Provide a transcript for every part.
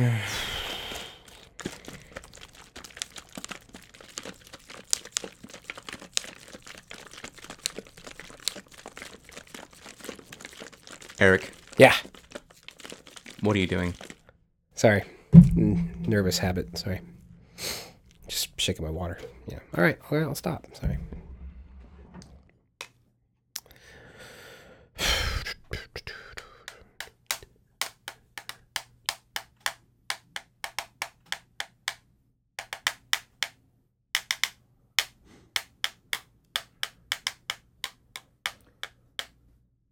Eric, Yeah. what are you doing? Sorry. N- Nervous habit. Sorry. Just shaking my water. Yeah. All right. Okay, I'll stop. Sorry.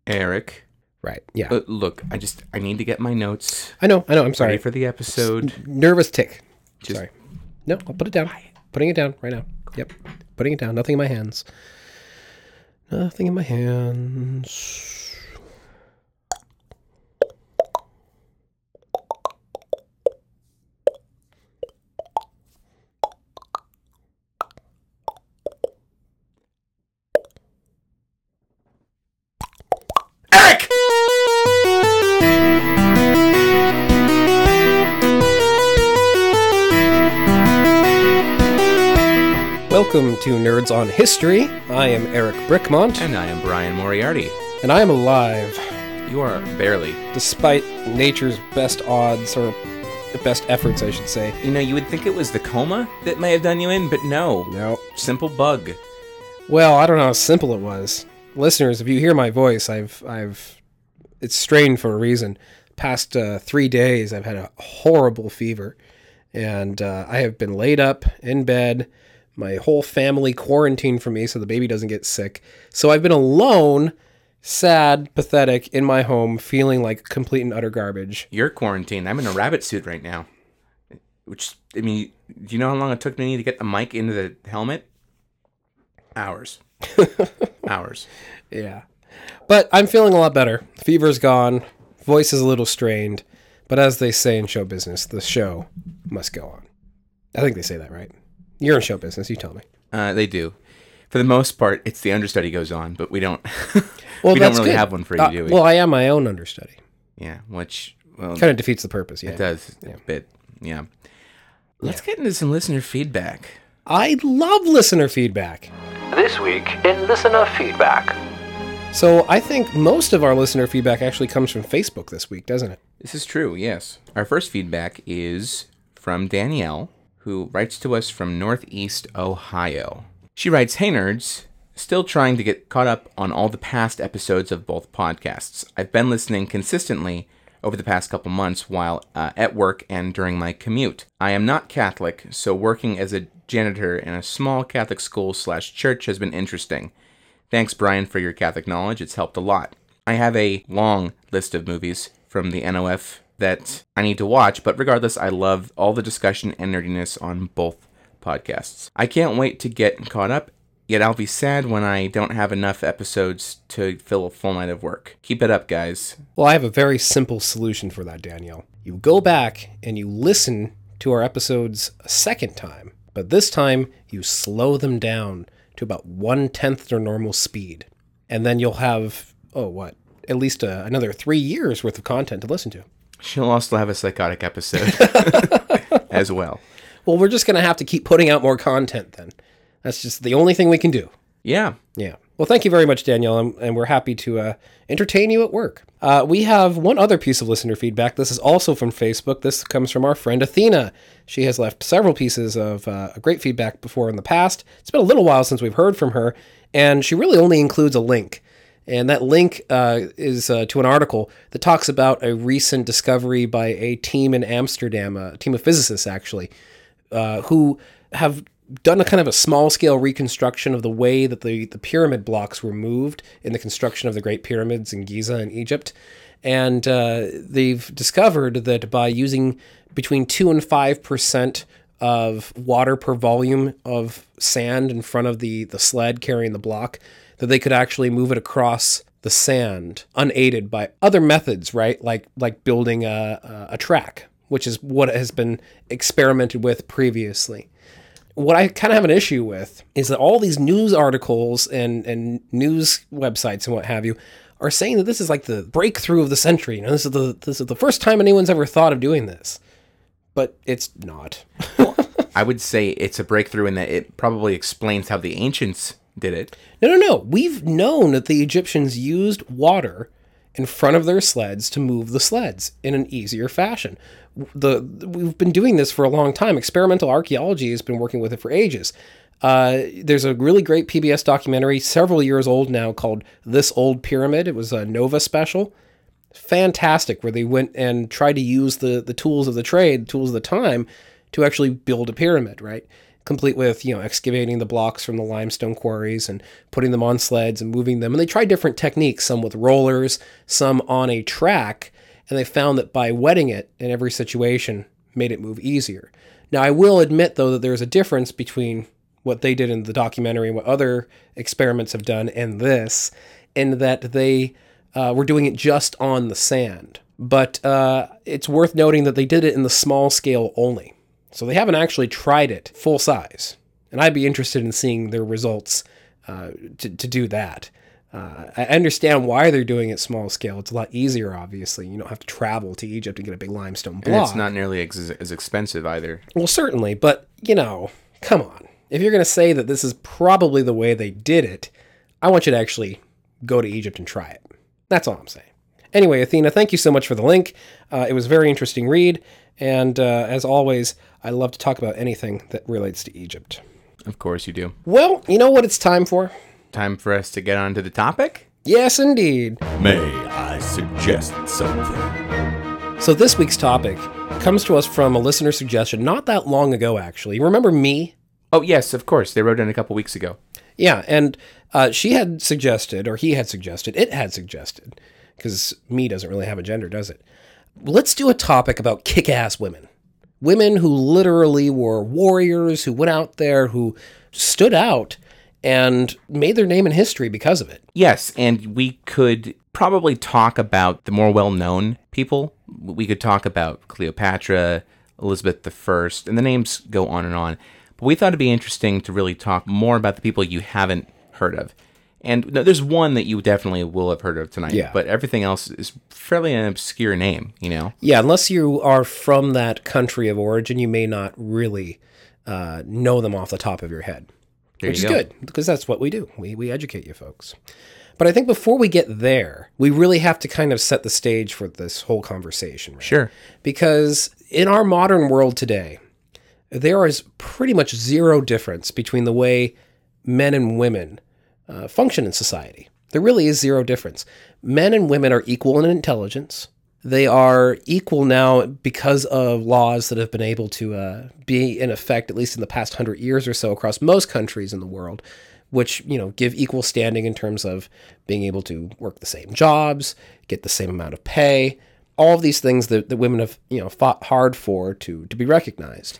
Eric, Right. Yeah. uh, look, I just I need to get my notes I know. I know. I'm sorry ready for the episode. Nervous tick. Just- sorry. No, I'll put it down. Putting it down right now. Yep. Putting it down. Nothing in my hands. Nothing in my hands. To Nerds on History. I am Eric Brickmont, And I am Brian Moriarty. and I am alive You are barely. despite nature's best odds, or the best efforts, I should say. You know, you would think it was the coma that may have done you in, but no. No. Simple bug. Well, I don't know how simple it was. Listeners, if you hear my voice, I've I've it's strained for a reason. Past uh, three days, I've had a horrible fever, and uh, I have been laid up in bed. My whole family quarantined for me so the baby doesn't get sick. So I've been alone, sad, pathetic in my home, feeling like complete and utter garbage. You're quarantined. I'm in a rabbit suit right now. Which, I mean, do you know how long it took me to get the mic into the helmet? Hours. Hours. Yeah. But I'm feeling a lot better. Fever's gone. Voice is a little strained. But as they say in show business, the show must go on. I think they say that, right? You're in show business, you tell me. Uh, they do. For the most part, it's the understudy goes on, but we don't. Well, we don't really good. have one for you, Uh, do we? Well, I am my own understudy. yeah, which well, Kind of defeats the purpose, yeah. it does a bit. Yeah. Let's get into some listener feedback. I love listener feedback. This week in listener feedback. So I think most of our listener feedback actually comes from Facebook this week, doesn't it? This is true, yes. Our first feedback is from Danielle, who writes to us from Northeast Ohio. She writes Hey nerds, still trying to get caught up on all the past episodes of both podcasts. I've been listening consistently over the past couple months while uh, at work and during my commute. I am not Catholic, so working as a janitor in a small Catholic school slash church has been interesting. Thanks, Brian, for your Catholic knowledge. It's helped a lot. I have a long list of movies from the NOF that I need to watch, but regardless, I love all the discussion and nerdiness on both podcasts. I can't wait to get caught up, yet I'll be sad when I don't have enough episodes to fill a full night of work. Keep it up, guys. Well, I have a very simple solution for that, Danielle. You go back and you listen to our episodes a second time, but this time you slow them down to about one tenth their normal speed. And then you'll have, oh, what? At least uh, another three years worth of content to listen to. She'll also have a psychotic episode as well. Well, we're just going to have to keep putting out more content then. That's just the only thing we can do. Yeah. Yeah. Well, thank you very much, Danielle, and, and we're happy to uh, entertain you at work. Uh, we have one other piece of listener feedback. This is also from Facebook. This comes from our friend Athena. She has left several pieces of uh, great feedback before in the past. It's been a little while since we've heard from her, and she really only includes a link. And that link uh, is uh, to an article that talks about a recent discovery by a team in Amsterdam, a team of physicists actually, uh, who have done a kind of a small scale reconstruction of the way that the, the pyramid blocks were moved in the construction of the Great Pyramids in Giza in Egypt. And uh, they've discovered that by using between 2 and 5% of water per volume of sand in front of the, the sled carrying the block, that they could actually move it across the sand unaided by other methods, right? Like like building a, a, track, which is what has been experimented with previously what I kind of have an issue with is that all these news articles and, and news websites and what have you are saying that this is like the breakthrough of the century. You know, this is the this is the first time anyone's ever thought of doing this. but it's not. I would say it's a breakthrough in that it probably explains how the ancients did it. No, no, no. We've known that the Egyptians used water in front of their sleds to move the sleds in an easier fashion. The we've been doing this for a long time. Experimental archaeology has been working with it for ages. Uh, there's a really great PBS documentary, several years old now, called "This Old Pyramid." It was a Nova special, fantastic, where they went and tried to use the the tools of the trade, tools of the time, to actually build a pyramid. Right, complete with you know excavating the blocks from the limestone quarries and putting them on sleds and moving them. And they tried different techniques, some with rollers, some on a track, and they found that by wetting it in every situation made it move easier. Now I will admit though that there's a difference between what they did in the documentary and what other experiments have done and this, in that they uh, were doing it just on the sand. But uh, it's worth noting that they did it in the small scale only. So they haven't actually tried it full size. And I'd be interested in seeing their results uh, to, to do that. Uh, I understand why they're doing it small scale. It's a lot easier, obviously. You don't have to travel to Egypt to get a big limestone block. And it's not nearly ex- as expensive either. Well, certainly, but you know, come on. If you're going to say that this is probably the way they did it, I want you to actually go to Egypt and try it. That's all I'm saying. Anyway, Athena, thank you so much for the link. Uh, it was a very interesting read, and uh, as always, I love to talk about anything that relates to Egypt. Of course you do. Well, you know what it's time for? Time for us to get on to the topic. Yes, indeed. May I suggest something? So this week's topic comes to us from a listener suggestion not that long ago, actually. Remember me? Oh yes, of course. They wrote in a couple weeks ago. Yeah, and uh, she had suggested, or he had suggested, it had suggested, because me doesn't really have a gender, does it? Let's do a topic about kick ass women. Women who literally were warriors, who went out there, who stood out and made their name in history because of it. Yes, and we could probably talk about the more well-known people. We could talk about Cleopatra, Elizabeth I, and the names go on and on. But we thought it'd be interesting to really talk more about the people you haven't heard of. And no, there's one that you definitely will have heard of tonight, Yeah. but everything else is fairly an obscure name, you know? Yeah, unless you are from that country of origin, you may not really uh, know them off the top of your head. There which you is go. good because that's what we do. We, we educate you folks. But I think before we get there, we really have to kind of set the stage for this whole conversation. Right? Sure. Because in our modern world today, there is pretty much zero difference between the way men and women uh, function in society. There really is zero difference. Men and women are equal in intelligence. They are equal now because of laws that have been able to uh, be in effect, at least in the past hundred years or so, across most countries in the world, which you know give equal standing in terms of being able to work the same jobs, get the same amount of pay, all of these things that, that women have you know fought hard for to to be recognized.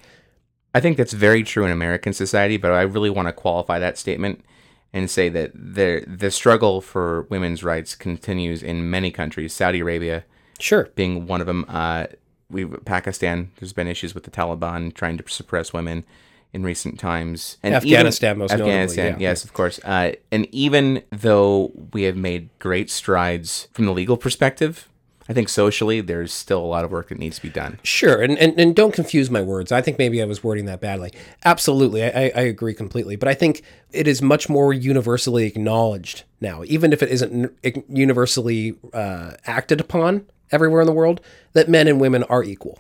I think that's very true in American society, but I really want to qualify that statement and say that the the struggle for women's rights continues in many countries. Saudi Arabia Sure. being one of them. Uh, we Pakistan. There's been issues with the Taliban trying to suppress women in recent times. And Afghanistan, most notably, Afghanistan, yeah. yes, of course. Uh, and even though we have made great strides from the legal perspective, I think socially there's still a lot of work that needs to be done. Sure, and, and and don't confuse my words. I think maybe I was wording that badly. Absolutely, I, I agree completely. But I think it is much more universally acknowledged now, even if it isn't universally uh, acted upon everywhere in the world, that men and women are equal.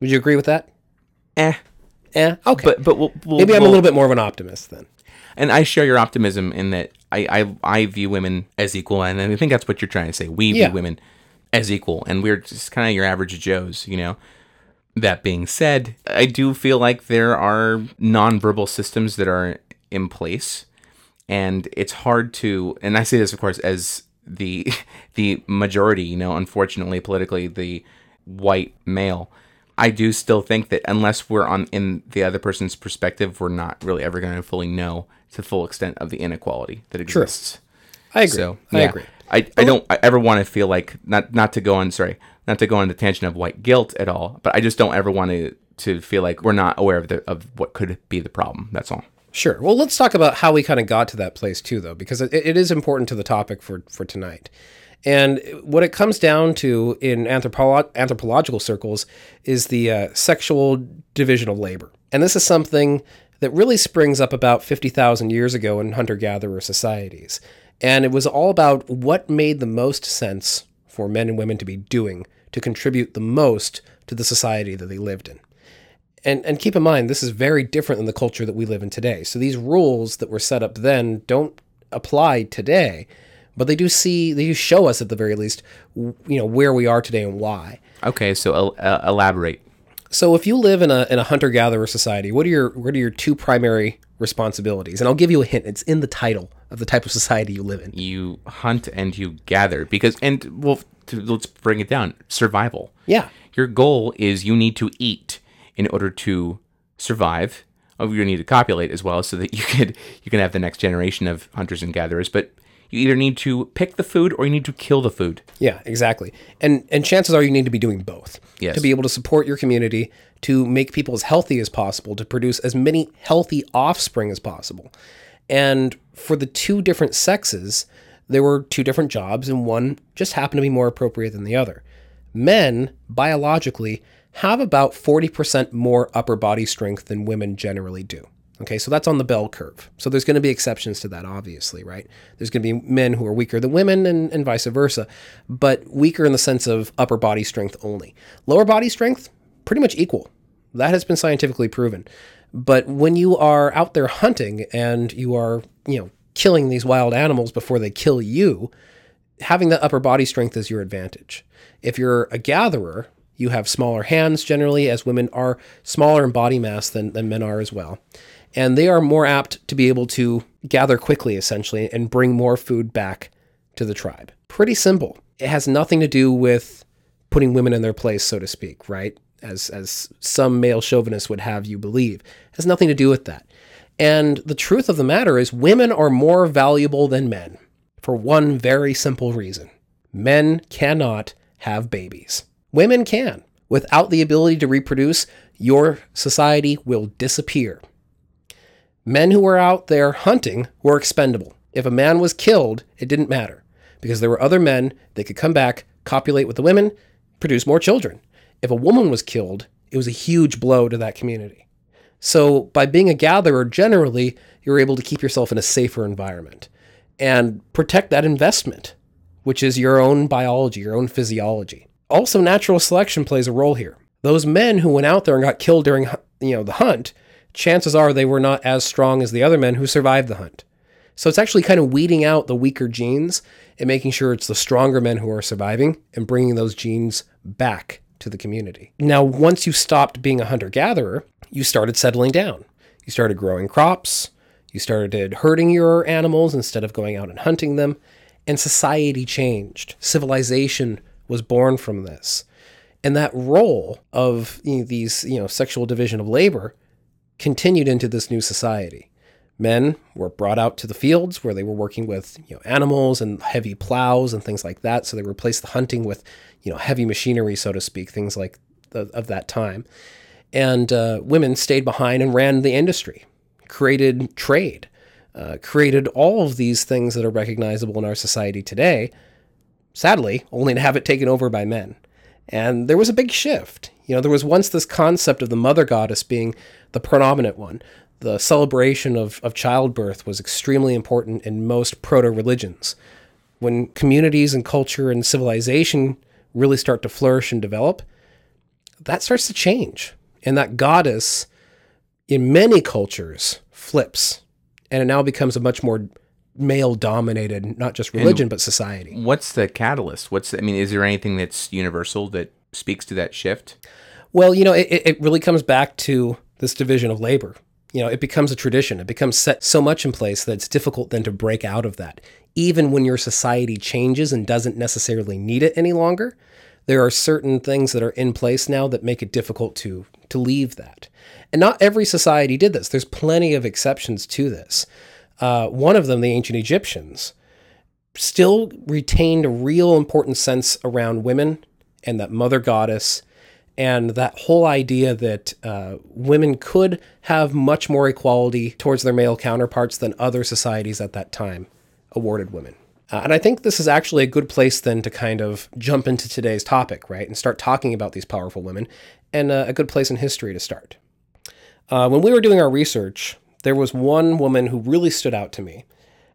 Would you agree with that? Eh. Yeah. Okay. But but we'll, we'll, maybe I'm a we'll- little bit more of an optimist then. and I share your optimism in that I, I I view women as equal, and I think that's what you're trying to say. We Yeah. view women as equal, and we're just kind of your average Joes, you know. That being said, I do feel like there are nonverbal systems that are in place, and it's hard to. And I say this, of course, as the the majority, you know, unfortunately, politically, the white male. I do still think that unless we're on in the other person's perspective, we're not really ever going to fully know to the full extent of the inequality that exists. I agree. So I yeah. agree. I, I don't I ever want to feel like not not to go on sorry not to go on the tangent of white guilt at all, but I just don't ever want to to feel like we're not aware of the of what could be the problem. That's all. Sure. Well, let's talk about how we kind of got to that place too, though, because it, it is important to the topic for for tonight. And what it comes down to in anthropolo- anthropological circles is the uh, sexual division of labor. And this is something that really springs up about 50,000 years ago in hunter gatherer societies. And it was all about what made the most sense for men and women to be doing to contribute the most to the society that they lived in. And, and keep in mind, this is very different than the culture that we live in today. So these rules that were set up then don't apply today, but they do see, they do show us at the very least, you know, where we are today and why. Okay, so el- uh, elaborate. So if you live in a in a hunter gatherer society, what are your what are your two primary responsibilities? And I'll give you a hint. It's in the title of the type of society you live in. You hunt and you gather because, and well, to, let's bring it down. Survival. Yeah. Your goal is you need to eat in order to survive. Oh, you need to copulate as well, so that you could you can have the next generation of hunters and gatherers. But you either need to pick the food or you need to kill the food. Yeah, exactly. And and chances are you need to be doing both. Yes. To be able to support your community, to make people as healthy as possible, to produce as many healthy offspring as possible. And for the two different sexes, there were two different jobs and one just happened to be more appropriate than the other. Men, biologically, have about 40% more upper body strength than women generally do. Okay, so that's on the bell curve. So there's going to be exceptions to that, obviously, right? There's going to be men who are weaker than women and, and vice versa, but weaker in the sense of upper body strength only. Lower body strength, pretty much equal. That has been scientifically proven. But when you are out there hunting and you are, you know, killing these wild animals before they kill you, having that upper body strength is your advantage. If you're a gatherer, you have smaller hands generally, as women are smaller in body mass than, than men are as well. And they are more apt to be able to gather quickly, essentially, and bring more food back to the tribe. Pretty simple. It has nothing to do with putting women in their place, so to speak, right? As, as some male chauvinists would have you believe. It has nothing to do with that. And the truth of the matter is, women are more valuable than men for one very simple reason men cannot have babies. Women can. Without the ability to reproduce, your society will disappear. Men who were out there hunting were expendable. If a man was killed, it didn't matter because there were other men that could come back, copulate with the women, produce more children. If a woman was killed, it was a huge blow to that community. So, by being a gatherer, generally, you're able to keep yourself in a safer environment and protect that investment, which is your own biology, your own physiology. Also, natural selection plays a role here. Those men who went out there and got killed during you know the hunt, chances are they were not as strong as the other men who survived the hunt. So it's actually kind of weeding out the weaker genes and making sure it's the stronger men who are surviving and bringing those genes back to the community. Now, once you stopped being a hunter gatherer, you started settling down. You started growing crops. You started herding your animals instead of going out and hunting them. And society changed. Civilization was born from this. And that role of you know, these, you know, sexual division of labor continued into this new society. Men were brought out to the fields where they were working with you know, animals and heavy plows and things like that. So they replaced the hunting with you know heavy machinery, so to speak, things like the, of that time. And uh, women stayed behind and ran the industry, created trade, uh, created all of these things that are recognizable in our society today. Sadly, only to have it taken over by men. And there was a big shift. You know, there was once this concept of the mother goddess being the predominant one. The celebration of, of childbirth was extremely important in most proto religions. When communities and culture and civilization really start to flourish and develop, that starts to change. And that goddess, in many cultures, flips. And it now becomes a much more male dominated, not just religion, but society. What's the catalyst? What's the, I mean, is there anything that's universal that speaks to that shift? Well, you know, it, it really comes back to this division of labor. You know, it becomes a tradition. It becomes set so much in place that it's difficult then to break out of that. Even when your society changes and doesn't necessarily need it any longer, there are certain things that are in place now that make it difficult to to leave that. And not every society did this. There's plenty of exceptions to this. Uh, one of them, the ancient Egyptians, still retained a real important sense around women and that mother goddess and that whole idea that uh, women could have much more equality towards their male counterparts than other societies at that time awarded women. Uh, and I think this is actually a good place then to kind of jump into today's topic, right? And start talking about these powerful women, and uh, a good place in history to start. Uh, when we were doing our research, there was one woman who really stood out to me.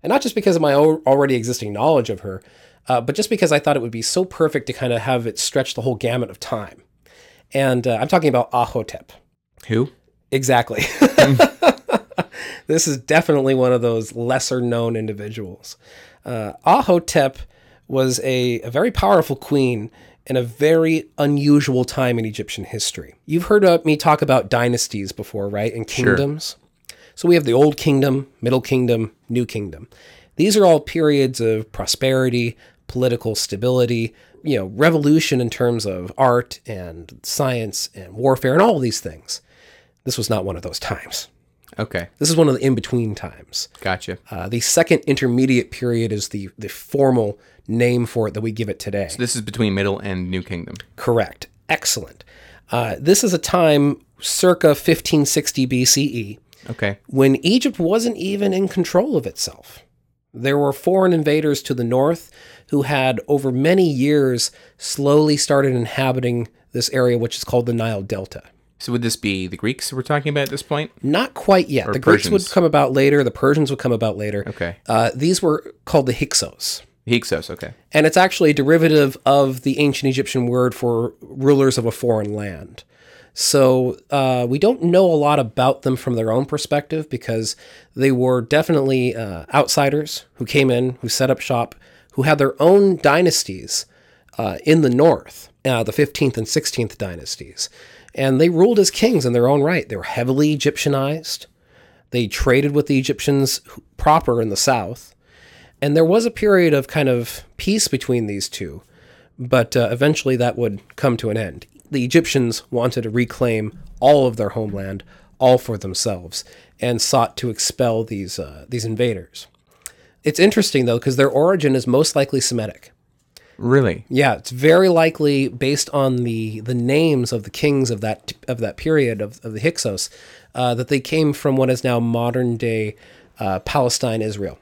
And not just because of my al- already existing knowledge of her, uh, but just because I thought it would be so perfect to kind of have it stretch the whole gamut of time. And uh, I'm talking about Ahotep. Who? Exactly. this is definitely one of those lesser known individuals. Uh, Ahotep was a, a very powerful queen in a very unusual time in Egyptian history. You've heard uh, me talk about dynasties before, right? And kingdoms. Sure. So we have the Old Kingdom, Middle Kingdom, New Kingdom. These are all periods of prosperity, political stability, you know, revolution in terms of art and science and warfare and all of these things. This was not one of those times. Okay, This is one of the in between times. gotcha. Uh, the second intermediate period is the, the formal name for it that we give it today. So this is between Middle and New Kingdom. Correct. Excellent. Uh, this is a time circa 1560 BCE Okay, when Egypt wasn't even in control of itself. There were foreign invaders to the north who had, over many years, slowly started inhabiting this area, which is called the Nile Delta. so would this be the Greeks we're talking about at this point? Not quite yet. Or the Greeks would come about later. The Persians would come about later. Okay, Uh, these were called the Hyksos. Hyksos. Okay, And it's actually a derivative of the ancient Egyptian word for rulers of a foreign land. So uh, we don't know a lot about them from their own perspective because they were definitely uh, outsiders who came in, who set up shop, who had their own dynasties uh, in the north, uh, the 15th and 16th dynasties. And they ruled as kings in their own right. They were heavily Egyptianized. They traded with the Egyptians proper in the south. And there was a period of kind of peace between these two, but uh, eventually that would come to an end. The Egyptians wanted to reclaim all of their homeland, all for themselves, and sought to expel these uh, these invaders. It's interesting though because their origin is most likely Semitic. really? Yeah, it's very likely based on the the names of the kings of that of that period of, of the Hyksos uh, that they came from what is now modern day uh, Palestine, Israel.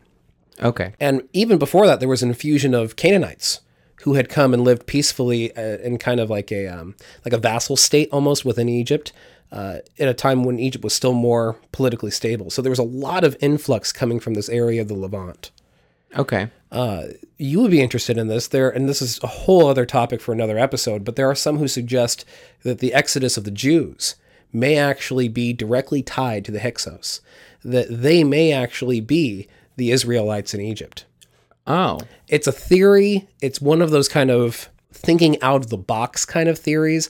Okay, And even before that, there was an infusion of Canaanites who had come and lived peacefully uh, in kind of like a um, like a vassal state almost within Egypt uh, at a time when Egypt was still more politically stable. So there was a lot of influx coming from this area of the Levant. okay, You would be interested in this there, and this is a whole other topic for another episode. But there are some who suggest that the exodus of the Jews may actually be directly tied to the Hyksos, that they may actually be the Israelites in Egypt. oh, it's a theory. It's one of those kind of thinking out of the box kind of theories.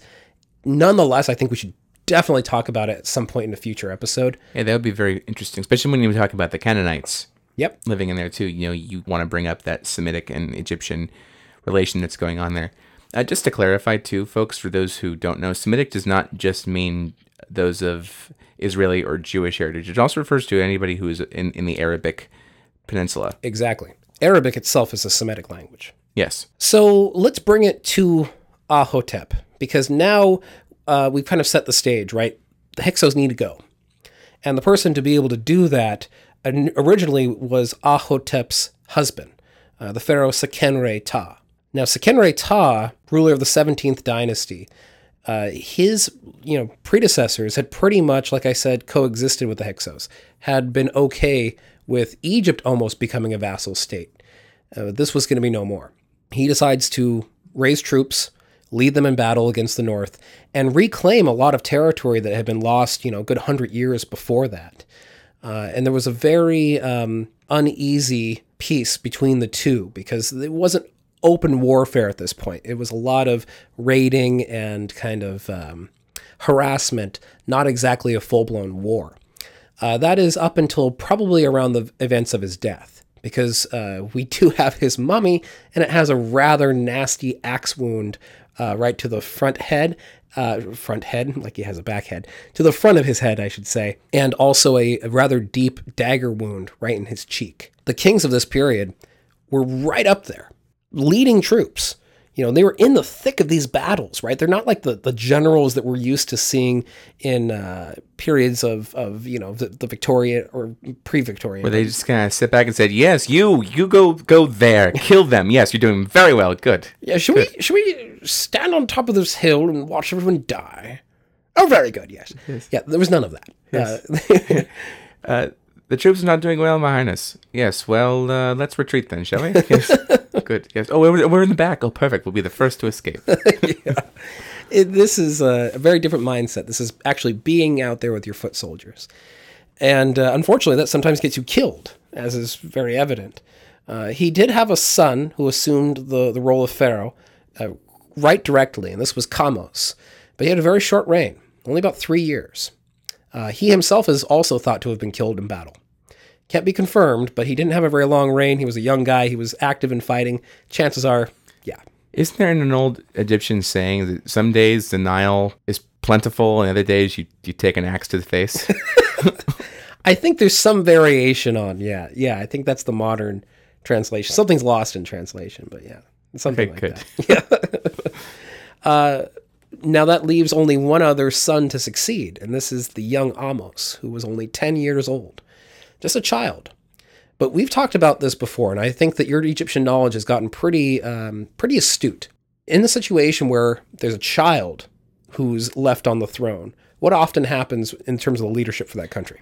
Nonetheless, I think we should definitely talk about it at some point in a future episode. yeah, that would be very interesting, especially when you talk about the Canaanites Yep. living in there too. You know, you want to bring up that Semitic and Egyptian relation that's going on there. Uh, just to clarify too, folks, for those who don't know, Semitic does not just mean those of Israeli or Jewish heritage. It also refers to anybody who is in, in the Arabic Peninsula. Exactly. Arabic itself is a Semitic language. Yes. So let's bring it to Ahotep because now uh, we've kind of set the stage, right? The Hyksos need to go. And the person to be able to do that originally was Ahotep's husband, uh, the pharaoh Sekenre Ta. Now, Sekenre Ta, ruler of the 17th dynasty, uh, his you know predecessors had pretty much, like I said, coexisted with the Hyksos, had been okay with Egypt almost becoming a vassal state. Uh, this was going to be no more. He decides to raise troops, lead them in battle against the north, and reclaim a lot of territory that had been lost, you know, a good hundred years before that. Uh, and there was a very um, uneasy peace between the two because it wasn't open warfare at this point. It was a lot of raiding and kind of um, harassment, not exactly a full blown war. Uh, that is up until probably around the events of his death, because uh, we do have his mummy, and it has a rather nasty axe wound uh, right to the front head, uh, front head, like he has a back head, to the front of his head, I should say, and also a, a rather deep dagger wound right in his cheek. The kings of this period were right up there, leading troops. You know, they were in the thick of these battles, right? They're not like the, the generals that we're used to seeing in uh, periods of, of, you know, the, the Victorian or pre-Victorian. Where they just kind of sit back and said, "Yes, you, you go, go there, kill them. Yes, you're doing very well. Good." Yeah, should we should we stand on top of this hill and watch everyone die? Oh, very good. Yes. Yeah, there was none of that. Uh, Uh, the troops are not doing well behind us. Yes, well, uh, let's retreat then, shall we? Yes. Good. Yes. Oh, we're, we're in the back. Oh, perfect. We'll be the first to escape. it, this is a, a very different mindset. This is actually being out there with your foot soldiers, and uh, unfortunately, that sometimes gets you killed, as is very evident. Uh, he did have a son who assumed the the role of pharaoh uh, right directly, and this was Kamose, but he had a very short reign, only about three years. Uh, he himself is also thought to have been killed in battle. Can't be confirmed, but he didn't have a very long reign. He was a young guy. He was active in fighting. Chances are, yeah, Isn't there an old Egyptian saying that some days the Nile is plentiful and other days you, you take an axe to the face? I think there's some variation on, yeah, yeah. I think that's the modern translation. Something's lost in translation, but yeah, something Okay, like good. that. Uh, now that leaves only one other son to succeed, and this is the young Ahmose, who was only 10 years old, just a child. But we've talked about this before, and I think that your Egyptian knowledge has gotten pretty, um, pretty astute. In the situation where there's a child who's left on the throne, what often happens in terms of the leadership for that country?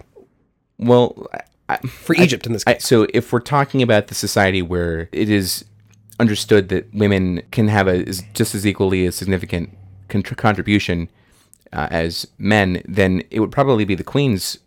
well, I, For Egypt, in this I, so if we're talking about the society where it is understood that women can have a just as equally a significant contr- contribution uh, as men, then it would probably be the queen's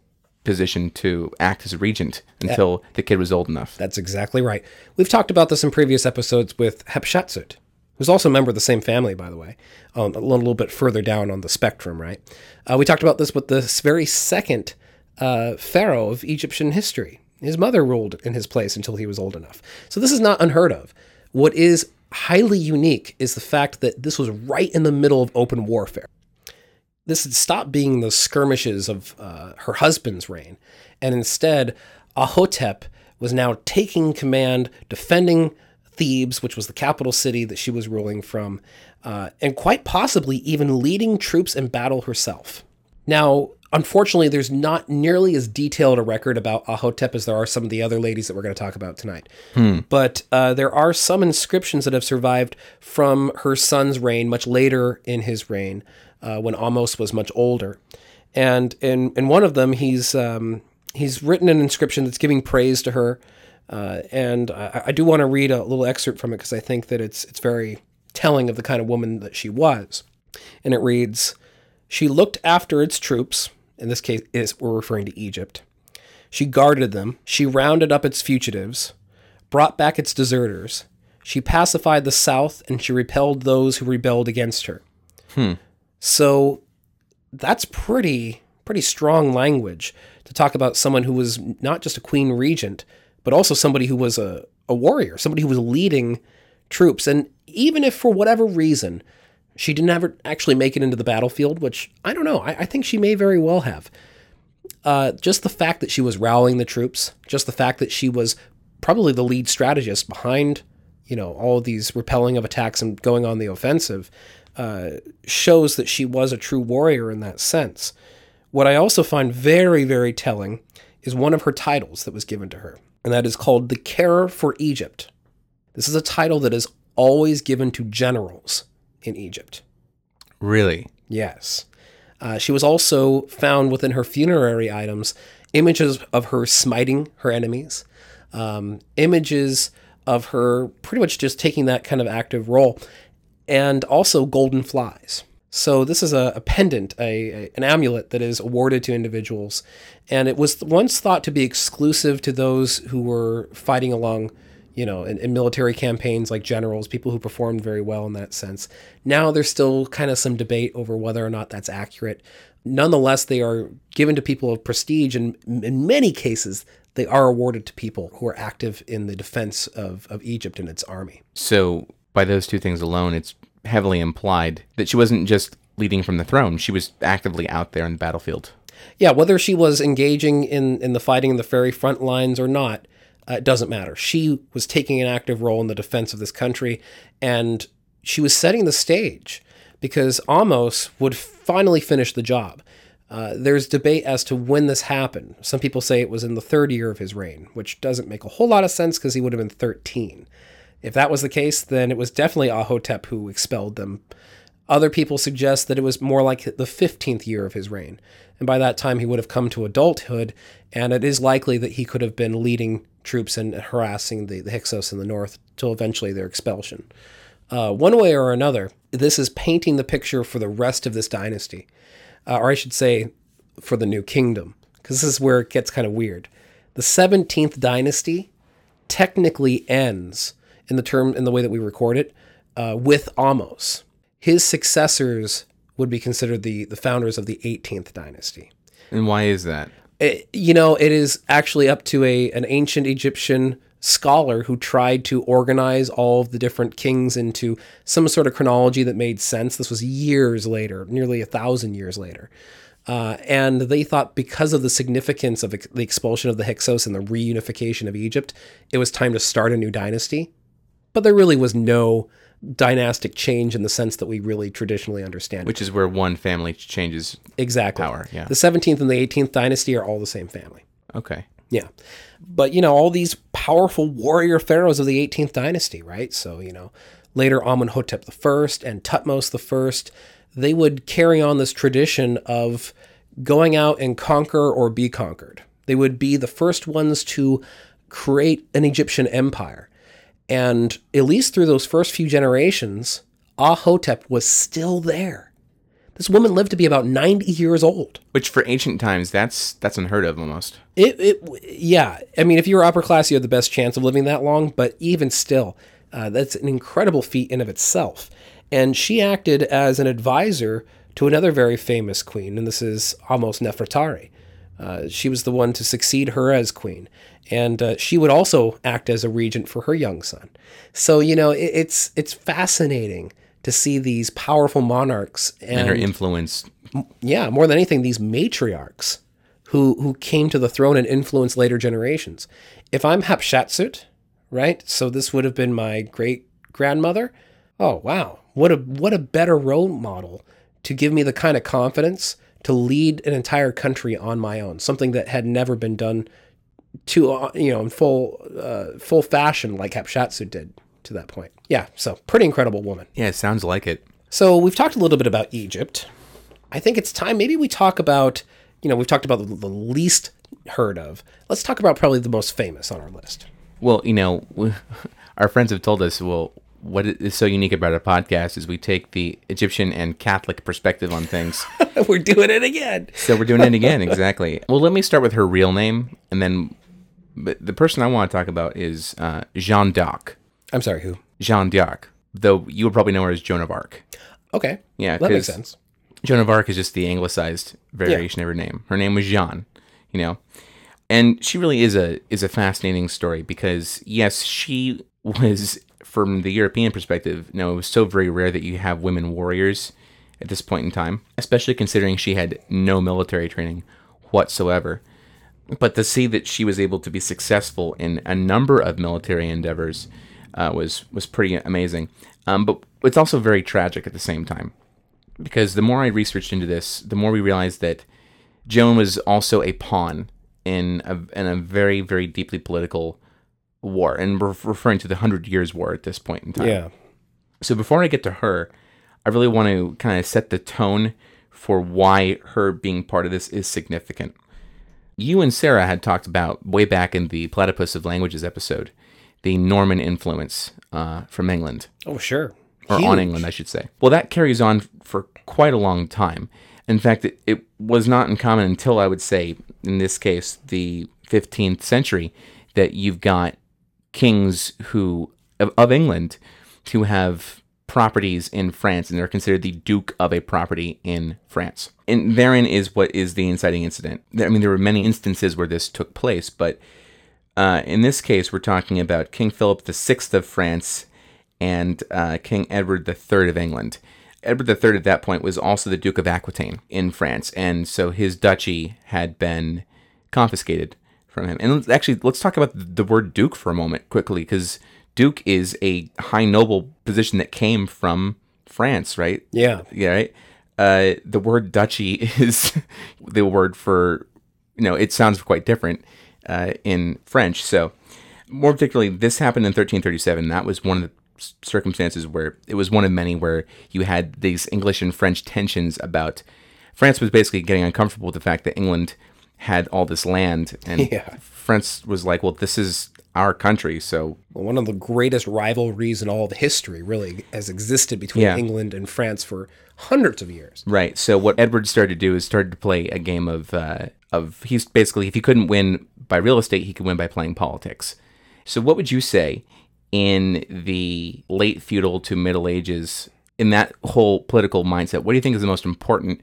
position to act as regent until the kid was old enough. That's exactly right. We've talked about this in previous episodes with Hatshepsut, who's also a member of the same family, by the way, um, a little bit further down on the spectrum, right? Uh, we talked about this with this very second uh, pharaoh of Egyptian history. His mother ruled in his place until he was old enough. So this is not unheard of. What is highly unique is the fact that this was right in the middle of open warfare this had stopped being the skirmishes of uh, her husband's reign, and instead, Ahotep was now taking command, defending Thebes, which was the capital city that she was ruling from, uh, and quite possibly even leading troops in battle herself. Now, unfortunately, there's not nearly as detailed a record about Ahotep as there are some of the other ladies that we're going to talk about tonight. But uh, there are some inscriptions that have survived from her son's reign, much later in his reign, uh, when Ahmose was much older. And in, in one of them, he's um, he's written an inscription that's giving praise to her. Uh, and I, I do want to read a little excerpt from it because I think that it's it's very telling of the kind of woman that she was. And it reads, "She looked after its troops. In this case, is we're referring to Egypt. She guarded them. She rounded up its fugitives, brought back its deserters. She pacified the south, and she repelled those who rebelled against her." So that's pretty pretty strong language to talk about someone who was not just a queen regent, but also somebody who was a, a warrior, somebody who was leading troops. And even if for whatever reason she didn't ever actually make it into the battlefield, which I don't know, I, I think she may very well have. Uh, just the fact that she was rallying the troops, just the fact that she was probably the lead strategist behind, you know, all these repelling of attacks and going on the offensive, uh, shows that she was a true warrior in that sense. What I also find very, very telling is one of her titles that was given to her, and that is called the Carer for Egypt. This is a title that is always given to generals in Egypt. Really? Yes. Uh, she was also found within her funerary items images of her smiting her enemies, um, images of her pretty much just taking that kind of active role, and also golden flies. So this is a, a pendant, a, a- an amulet that is awarded to individuals, and it was once thought to be exclusive to those who were fighting along, you know, in, in military campaigns like generals, people who performed very well in that sense. Now there's still kind of some debate over whether or not that's accurate. Nonetheless, they are given to people of prestige, and in many cases, they are awarded to people who are active in the defense of, of Egypt and its army. So, by those two things alone, it's heavily implied that she wasn't just leading from the throne, she was actively out there in the battlefield. Yeah, whether she was engaging in, in the fighting in the very front lines or not, uh, it doesn't matter. She was taking an active role in the defense of this country, and she was setting the stage because Ahmose would finally finish the job. Uh, there's debate as to when this happened. Some people say it was in the third year of his reign, which doesn't make a whole lot of sense because he would have been 13. If that was the case, then it was definitely Ahotep who expelled them. Other people suggest that it was more like the 15th year of his reign, and by that time he would have come to adulthood, and it is likely that he could have been leading troops and harassing the, the Hyksos in the north till eventually their expulsion. Uh, one way or another, this is painting the picture for the rest of this dynasty, uh, or I should say, for the new kingdom, because this is where it gets kind of weird. The 17th dynasty technically ends in the term in the way that we record it uh, with Ahmose. His successors would be considered the the founders of the 18th dynasty. And why is that? It- you know, it is actually up to a an ancient Egyptian scholar who tried to organize all of the different kings into some sort of chronology that made sense. This was years later, nearly a thousand years later. Uh, and they thought because of the significance of the expulsion of the Hyksos and the reunification of Egypt, it was time to start a new dynasty. But there really was no dynastic change in the sense that we really traditionally understand. Which is where one family changes. Exactly. power, yeah. The 17th and the 18th dynasty are all the same family. Okay. Yeah. But, you know, all these powerful warrior pharaohs of the 18th dynasty, right? So, you know, later Amenhotep I and Thutmose I, they would carry on this tradition of going out and conquer or be conquered. They would be the first ones to create an Egyptian empire. And at least through those first few generations, Ahotep was still there. This woman lived to be about 90 years old. Which for ancient times, that's that's unheard of almost. It, it, yeah. I mean, if you were upper class, you had the best chance of living that long. But even still, uh, that's an incredible feat in of itself. And she acted as an advisor to another very famous queen, and this is Ahmose-Nefertari. Uh, she was the one to succeed her as queen, and uh, she would also act as a regent for her young son. So you know, it, it's it's fascinating to see these powerful monarchs And her influence. yeah, more than anything, these matriarchs who who came to the throne and influenced later generations. If I'm Hatshepsut, right? So this would have been my great grandmother. Oh wow, what a what a better role model to give me the kind of confidence to lead an entire country on my own, something that had never been done to uh, you know in full uh, full fashion like Hatshepsut did to that point. Yeah, so pretty incredible woman. Yeah, it sounds like it. So we've talked a little bit about Egypt. I think it's time maybe we talk about, you know, we've talked about the, the least heard of. Let's talk about probably the most famous on our list. Well, you know, our friends have told us, well, what is so unique about our podcast is we take the Egyptian and Catholic perspective on things. We're doing it again. so we're doing it again, exactly. Well, let me start with her real name, and then but the person I want to talk about is uh, Jeanne d'Arc. I'm sorry, who? Jeanne d'Arc, though you would probably know her as Joan of Arc. Okay. Yeah, that makes sense. Joan of Arc is just the anglicized variation of her name. Her name was Jeanne, you know. And she really is a is a fascinating story because yes, she was from the European perspective, you know, it was so very rare that you have women warriors at this point in time, especially considering she had no military training whatsoever. But to see that she was able to be successful in a number of military endeavors uh, was was pretty amazing. Um, but it's also very tragic at the same time because the more I researched into this, the more we realized that Joan was also a pawn in a, in a very, very deeply political war, and we're referring to the Hundred Years' War at this point in time. Yeah. So before I get to her, I really want to kind of set the tone for why her being part of this is significant. You and Sarah had talked about way back in the Platypus of Languages episode, the Norman influence uh, from England Oh, sure. or on England, I should say. Well, that carries on for quite a long time. In fact, it, it was not uncommon until I would say, in this case, the 15th century, that you've got kings who of, of England who have properties in France, and they're considered the duke of a property in France. And therein is what is the inciting incident. I mean, there were many instances where this took place, but uh, in this case, we're talking about King Philip VI of France and uh, King Edward III of England. Edward III at that point was also the Duke of Aquitaine in France, and so his duchy had been confiscated from him. And let's- actually, let's talk about the word duke for a moment quickly, because Duke is a high noble position that came from France, right? Yeah. Yeah, right. Uh, the word duchy is the word for, you know, it sounds quite different uh, in French. So, more particularly, this happened in 1337. That was one of the circumstances where it was one of many where you had these English and French tensions about France was basically getting uncomfortable with the fact that England had all this land, and Yeah. France was like, "Well, this is our country, so Well, one of the greatest rivalries in all of history really has existed between Yeah. England and France for hundreds of years. Right. So what Edward started to do is started to play a game of uh, of he's basically if he couldn't win by real estate, he could win by playing politics. So what would you say in the late feudal to Middle Ages in that whole political mindset? What do you think is the most important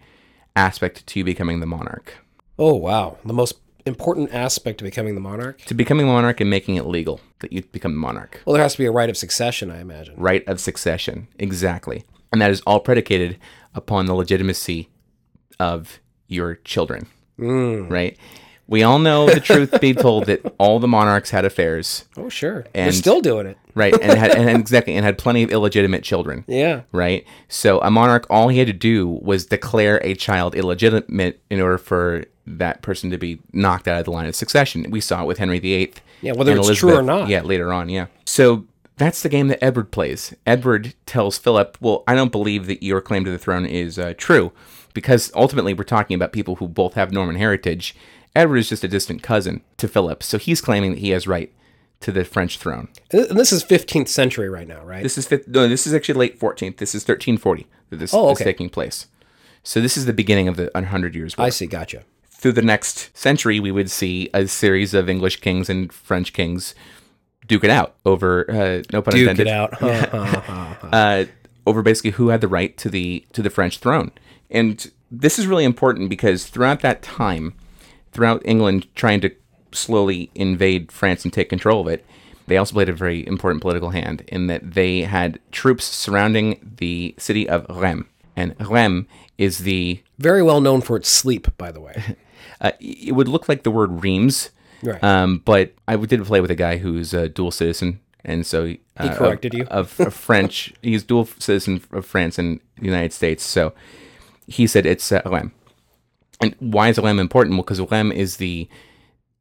aspect to you becoming the monarch? Oh, wow. The most important aspect of becoming the monarch? To becoming a monarch and making it legal that you become the monarch. Well, there has to be a right of succession, I imagine. Right of succession. Exactly. And that is all predicated upon the legitimacy of your children. Hmm. Right? We all know the truth be told that all the monarchs had affairs. Oh, sure. And, They're still doing it. Right. And had and exactly and had plenty of illegitimate children. Yeah. Right. So a monarch all he had to do was declare a child illegitimate in order for that person to be knocked out of the line of succession. We saw it with Henry VIII. Yeah, whether it's true or not. Yeah, later on, yeah. So that's the game that Edward plays. Edward tells Philip, "Well, I don't believe that your claim to the throne is uh, true, because ultimately we're talking about people who both have Norman heritage. Edward is just a distant cousin to Philip, so he's claiming that he has right to the French throne. And this is 15th century right now, right? This is fifth, no, this is actually late 14th. This is 1340 that this Oh, is taking place. So this is the beginning of the 100 years war. I see. Gotcha. Through the next century, we would see a series of English kings and French kings duke it out over uh, no pun Duke intended it out. Uh, over basically who had the right to the to the French throne. And this is really important because throughout that time, throughout England trying to slowly invade France and take control of it, they also played a very important political hand in that they had troops surrounding the city of Rheims. And Rheims is the Very well known for its sleep, by the way. uh, it would look like the word Reims, Right. um, but I did play with a guy who's a dual citizen, and so uh, corrected of, you? of, of French. He's dual citizen of France and the United States. So he said it's uh, Rheims. And why is Rheims important? Well, because Rheims is the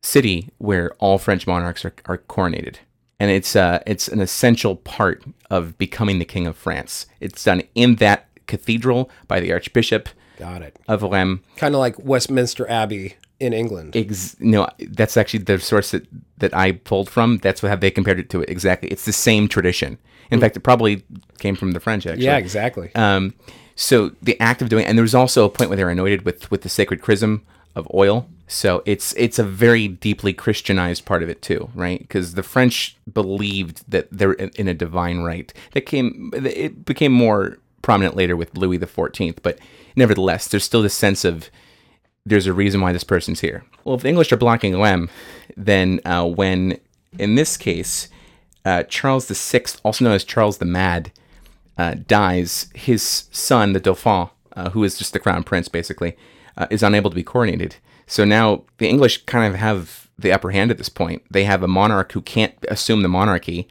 city where all French monarchs are, are coronated. And it's uh, it's an essential part of becoming the king of France. It's done in that cathedral by the Archbishop Got it. of Rheims. Kind of like Westminster Abbey in England. Ex- no, that's actually the source that, that I pulled from. That's what how they compared it to it exactly. It's the same tradition. In fact, it probably came from the French. Actually, yeah, exactly. Um, so the act of doing, and there was also a point where they were anointed with with the sacred chrism of oil. So it's it's a very deeply Christianized part of it too, right? Because the French believed that they're in in a divine right. That came it became more prominent later with Louis the Fourteenth, but nevertheless, there's still this sense of there's a reason why this person's here. Well, if the English are blocking Rheims, then uh, when, in this case, uh, Charles VI, also known as Charles the Mad, uh, dies, his son, the Dauphin, uh, who is just the crown prince basically, uh, is unable to be coronated. So now the English kind of have the upper hand at this point. They have a monarch who can't assume the monarchy.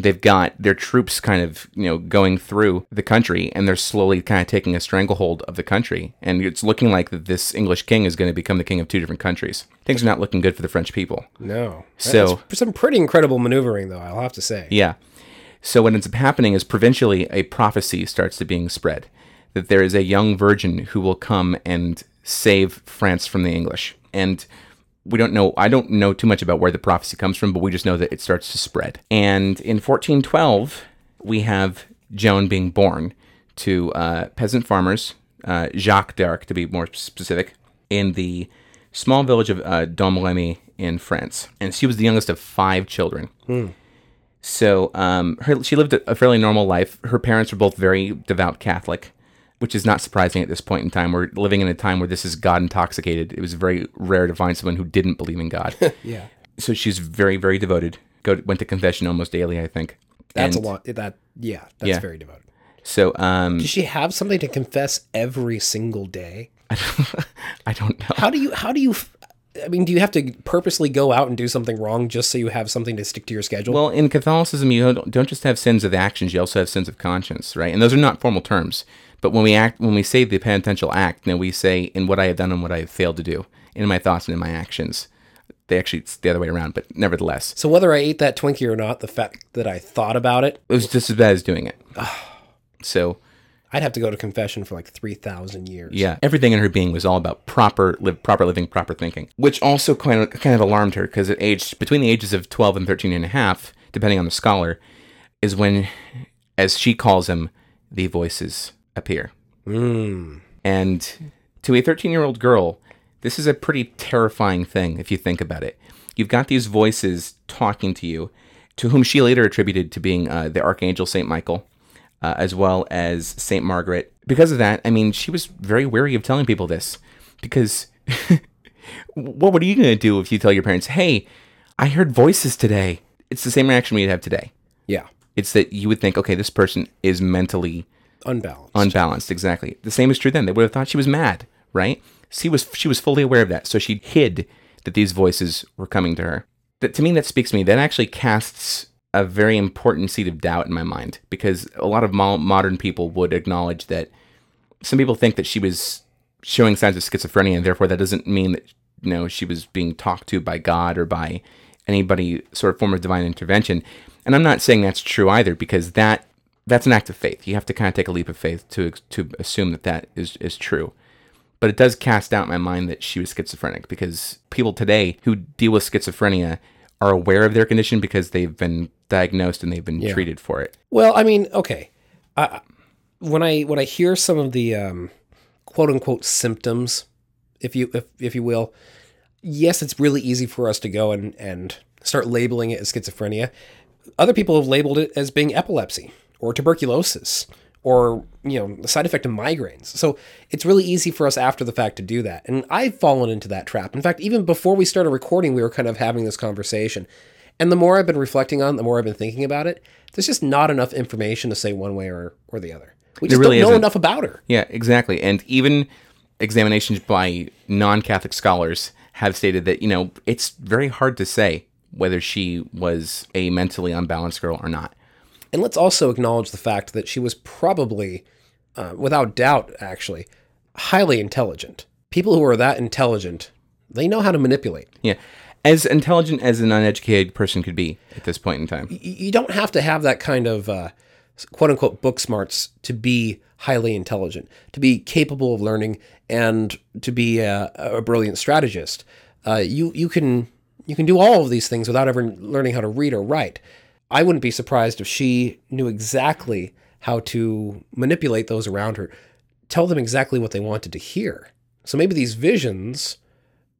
They've got their troops kind of, you know, going through the country and they're slowly kind of taking a stranglehold of the country. And it's looking like that this English king is going to become the king of two different countries. Things are not looking good for the French people. no. So- That's some pretty incredible maneuvering, though, I'll have to say. Yeah. So what ends up happening is provincially a prophecy starts to being spread that there is a young virgin who will come and save France from the English. And we don't know I don't know too much about where the prophecy comes from, but we just know that it starts to spread. And in 1412, we have Joan being born to uh, peasant farmers, uh, Jacques d'Arc to be more specific, in the small village of uh, Domremy in France. And she was the youngest of five children. So um, her, she lived a fairly normal life. Her parents were both very devout Catholic, which is not surprising at this point in time. We're living in a time where this is God intoxicated. It was very rare to find someone who didn't believe in God. Yeah. so she's very, very devoted. Go went to confession almost daily, I think. That's And a lot. That Yeah, that's Yeah. very devoted. So um, Does she have something to confess every single day? I don't know. How do you, how do you, I mean, do you have to purposely go out and do something wrong just so you have something to stick to your schedule? Well, in Catholicism, you don't, don't just have sins of actions; you also have sins of conscience, right? And those are not formal terms. But when we act, when we say the penitential act, then we say in what I have done and what I have failed to do, in my thoughts and in my actions. They actually it's the other way around, but nevertheless, so whether I ate that Twinkie or not, the fact that I thought about it, it was just as bad as doing it. so I'd have to go to confession for like three thousand years. Yeah, everything in her being was all about proper live, proper living, proper thinking, which also kind of kind of alarmed her because at age between the ages of 12 and 13 and a half, depending on the scholar, is when, as she calls them, the voices appear. And to a 13 year old girl, this is a pretty terrifying thing if you think about it. You've got these voices talking to you, to whom she later attributed to being uh, the Archangel St. Michael, uh, as well as St. Margaret. Because of that, I mean, she was very wary of telling people this. Because what, what are you going to do if you tell your parents, hey, I heard voices today? It's the same reaction we'd have today. Yeah. It's that you would think, okay, this person is mentally Unbalanced. unbalanced exactly. The same is true then. They would have thought she was mad right? She was she was fully aware of that so she hid that these voices were coming to her. That to me that speaks to me. That actually casts a very important seed of doubt in my mind because a lot of mo- modern people would acknowledge that some people think that she was showing signs of schizophrenia and therefore that doesn't mean that you know she was being talked to by god or by anybody sort of form of divine intervention. And i'm not saying that's true either because that that's an act of faith. You have to kind of take a leap of faith to to assume that that is is true. But it does cast doubt in my mind that she was schizophrenic because people today who deal with schizophrenia are aware of their condition because they've been diagnosed and they've been treated for it. Well, I mean, okay. I, when I when I hear some of the um, quote unquote symptoms, if you if, if you will, yes, it's really easy for us to go and and start labeling it as schizophrenia. Other people have labeled it as being epilepsy or tuberculosis or you know the side effect of migraines. So it's really easy for us after the fact to do that. And I've fallen into that trap. In fact, even before we started recording, we were kind of having this conversation. And the more I've been reflecting on, it, the more I've been thinking about it. There's just not enough information to say one way or, or the other. We just really don't know isn't. enough about her. Yeah, exactly. And even examinations by non Catholic scholars have stated that, you know, it's very hard to say whether she was a mentally unbalanced girl or not. And let's also acknowledge the fact that she was probably, uh, without doubt, actually, highly intelligent. People who are that intelligent, they know how to manipulate. Yeah. As intelligent as an uneducated person could be at this point in time. You don't have to have that kind of uh, quote unquote book smarts to be highly intelligent, to be capable of learning, and to be a, a brilliant strategist. Uh, you you can you can do all of these things without ever learning how to read or write. I wouldn't be surprised if she knew exactly how to manipulate those around her, tell them exactly what they wanted to hear. So maybe these visions,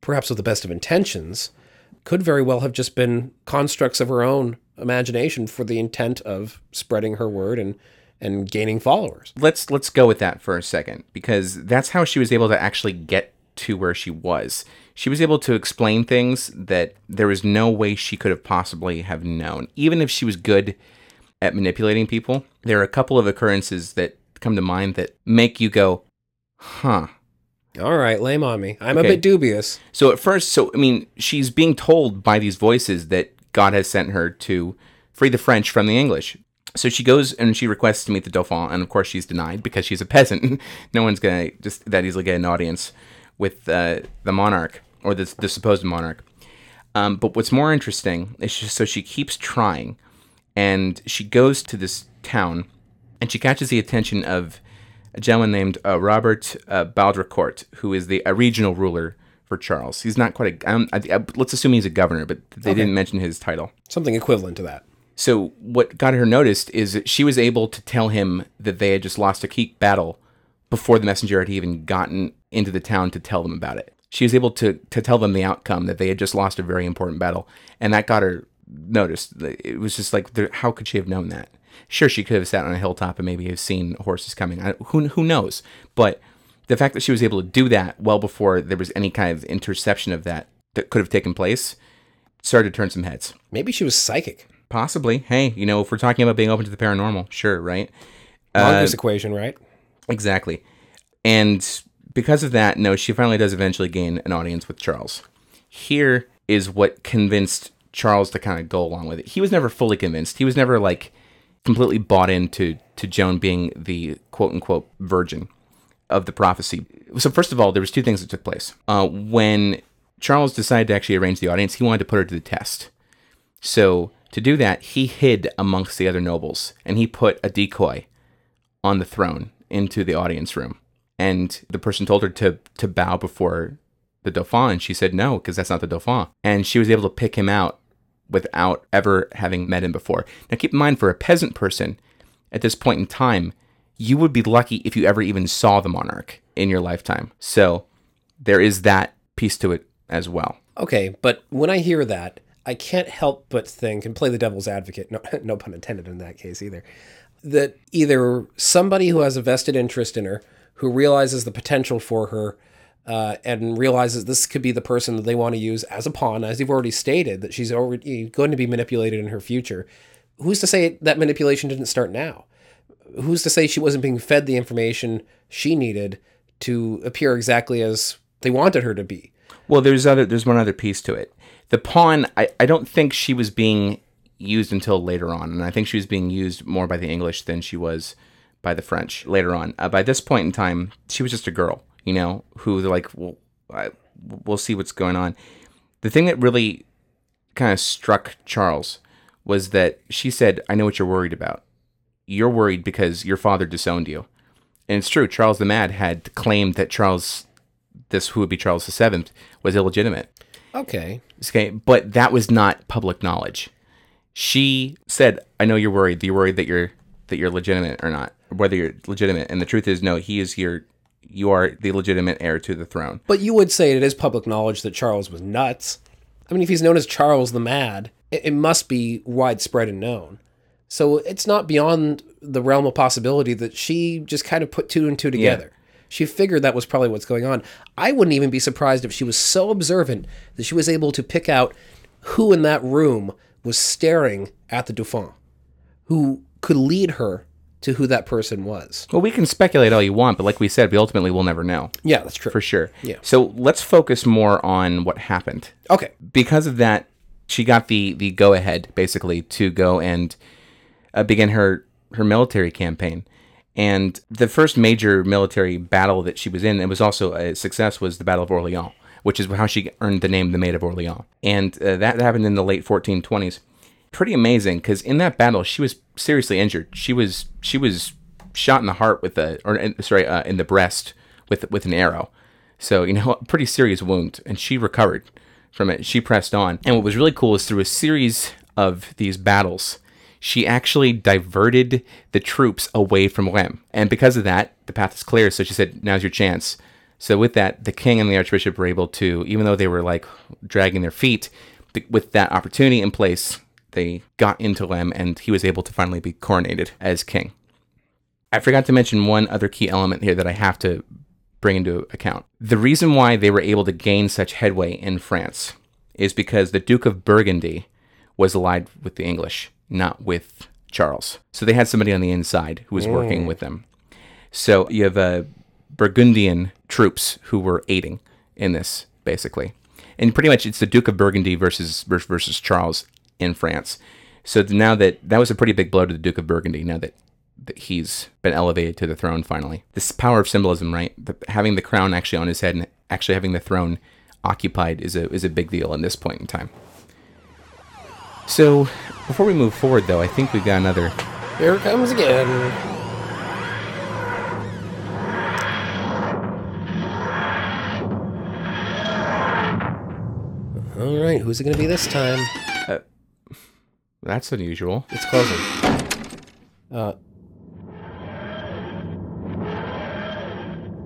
perhaps with the best of intentions, could very well have just been constructs of her own imagination for the intent of spreading her word and and gaining followers. let's let's go with that for a second because that's how she was able to actually get to where she was. She was able to explain things that there was no way she could have possibly have known. Even if she was good at manipulating people, there are a couple of occurrences that come to mind that make you go, "Huh." All right, lame on me. I'm a bit dubious. So at first, so I mean, she's being told by these voices that God has sent her to free the French from the English. So she goes and she requests to meet the Dauphin, and of course she's denied because she's a peasant. no one's gonna just that easily get an audience with uh, the monarch or the, the supposed monarch. Um, but what's more interesting is she, so she keeps trying, and she goes to this town, and she catches the attention of a gentleman named uh, Robert uh, Baudricourt, who is the a regional ruler for Charles. He's not quite a. Um, I, I, let's assume he's a governor, but they didn't mention his title. Something equivalent to that. So what got her noticed is that she was able to tell him that they had just lost a key battle before the messenger had even gotten into the town to tell them about it. She was able to to tell them the outcome that they had just lost a very important battle, and that got her noticed. It was just like, how could she have known that? Sure, she could have sat on a hilltop and maybe have seen horses coming. I, who who knows? But the fact that she was able to do that well before there was any kind of interception of that that could have taken place started to turn some heads. Maybe she was psychic. Possibly. Hey, you know, if we're talking about being open to the paranormal, sure, right? Mongoose uh, equation, right? Exactly. And because of that, no, she finally does eventually gain an audience with Charles. here is what convinced Charles to kind of go along with it. He was never fully convinced. He was never like completely bought into to Joan being the quote unquote virgin of the prophecy. So first of all, there was two things that took place. Uh, when Charles decided to actually arrange the audience, he wanted to put her to the test. So to do that, he hid amongst the other nobles and he put a decoy on the throne into the audience room. And the person told her to to bow before the Dauphin, and she said no, because that's not the Dauphin. And she was able to pick him out without ever having met him before. Now keep in mind, for a peasant person at this point in time, you would be lucky if you ever even saw the monarch in your lifetime. So there is that piece to it as well. Okay, but when I hear that, I can't help but think and play the devil's advocate. No, no pun intended in that case either. That either somebody who has a vested interest in her, who realizes the potential for her, uh, and realizes this could be the person that they want to use as a pawn, as you've already stated, that she's already going to be manipulated in her future. Who's to say that manipulation didn't start now? Who's to say she wasn't being fed the information she needed to appear exactly as they wanted her to be? Well, there's other there's one other piece to it. The pawn, I, I don't think she was being used until later on, and I think she was being used more by the English than she was by the French later on. Uh, by this point in time, she was just a girl, you know, who they're like, well, I, we'll see what's going on. The thing that really kind of struck Charles was that she said, I know what you're worried about. You're worried because your father disowned you. And it's true, Charles the Mad had claimed that Charles, this who would be Charles the Seventh, was illegitimate. Okay. Okay, but that was not public knowledge. She said, "I know you're worried. You're worried that you're that you're legitimate or not, whether you're legitimate." And the truth is, no, he is your, you are the legitimate heir to the throne. But you would say it is public knowledge that Charles was nuts. I mean, if he's known as Charles the Mad, it, it must be widespread and known. So it's not beyond the realm of possibility that she just kind of put two and two together. She figured that was probably what's going on. I wouldn't even be surprised if she was so observant that she was able to pick out who in that room was staring at the Dauphin, who could lead her to who that person was. Well, we can speculate all you want, but like we said, we ultimately will never know Yeah, that's true. for sure. Yeah. So let's focus more on what happened. Okay. because of that, she got the the go ahead basically to go and uh, begin her her military campaign. And the first major military battle that she was in, and was also a success, was the Battle of Orleans, which is how she earned the name the Maid of Orleans. And uh, that happened in the late 1420s. Pretty amazing, because in that battle she was seriously injured. She was she was shot in the heart with a, or sorry, uh, in the breast with with an arrow. So, you know, a pretty serious wound. And she recovered from it. She pressed on. And what was really cool is through a series of these battles, she actually diverted the troops away from Rheims. And because of that, the path is clear. So she said, now's your chance. So with that, the king and the archbishop were able to, even though they were like dragging their feet, th- with that opportunity in place, they got into Rheims and he was able to finally be coronated as king. I forgot to mention one other key element here that I have to bring into account. The reason why they were able to gain such headway in France is because the Duke of Burgundy was allied with the English, not with Charles. So they had somebody on the inside who was working with them. So you have uh, Burgundian troops who were aiding in this, basically. And pretty much it's the Duke of Burgundy versus versus Charles in France. So now that that was a pretty big blow to the Duke of Burgundy. Now that, that he's been elevated to the throne finally, this power of symbolism, right? The, having the crown actually on his head and actually having the throne occupied is a is a big deal in this point in time. So before we move forward, though, I think we've got another Here it comes again. All right, who's it going to be this time? That's unusual. It's closing. Uh,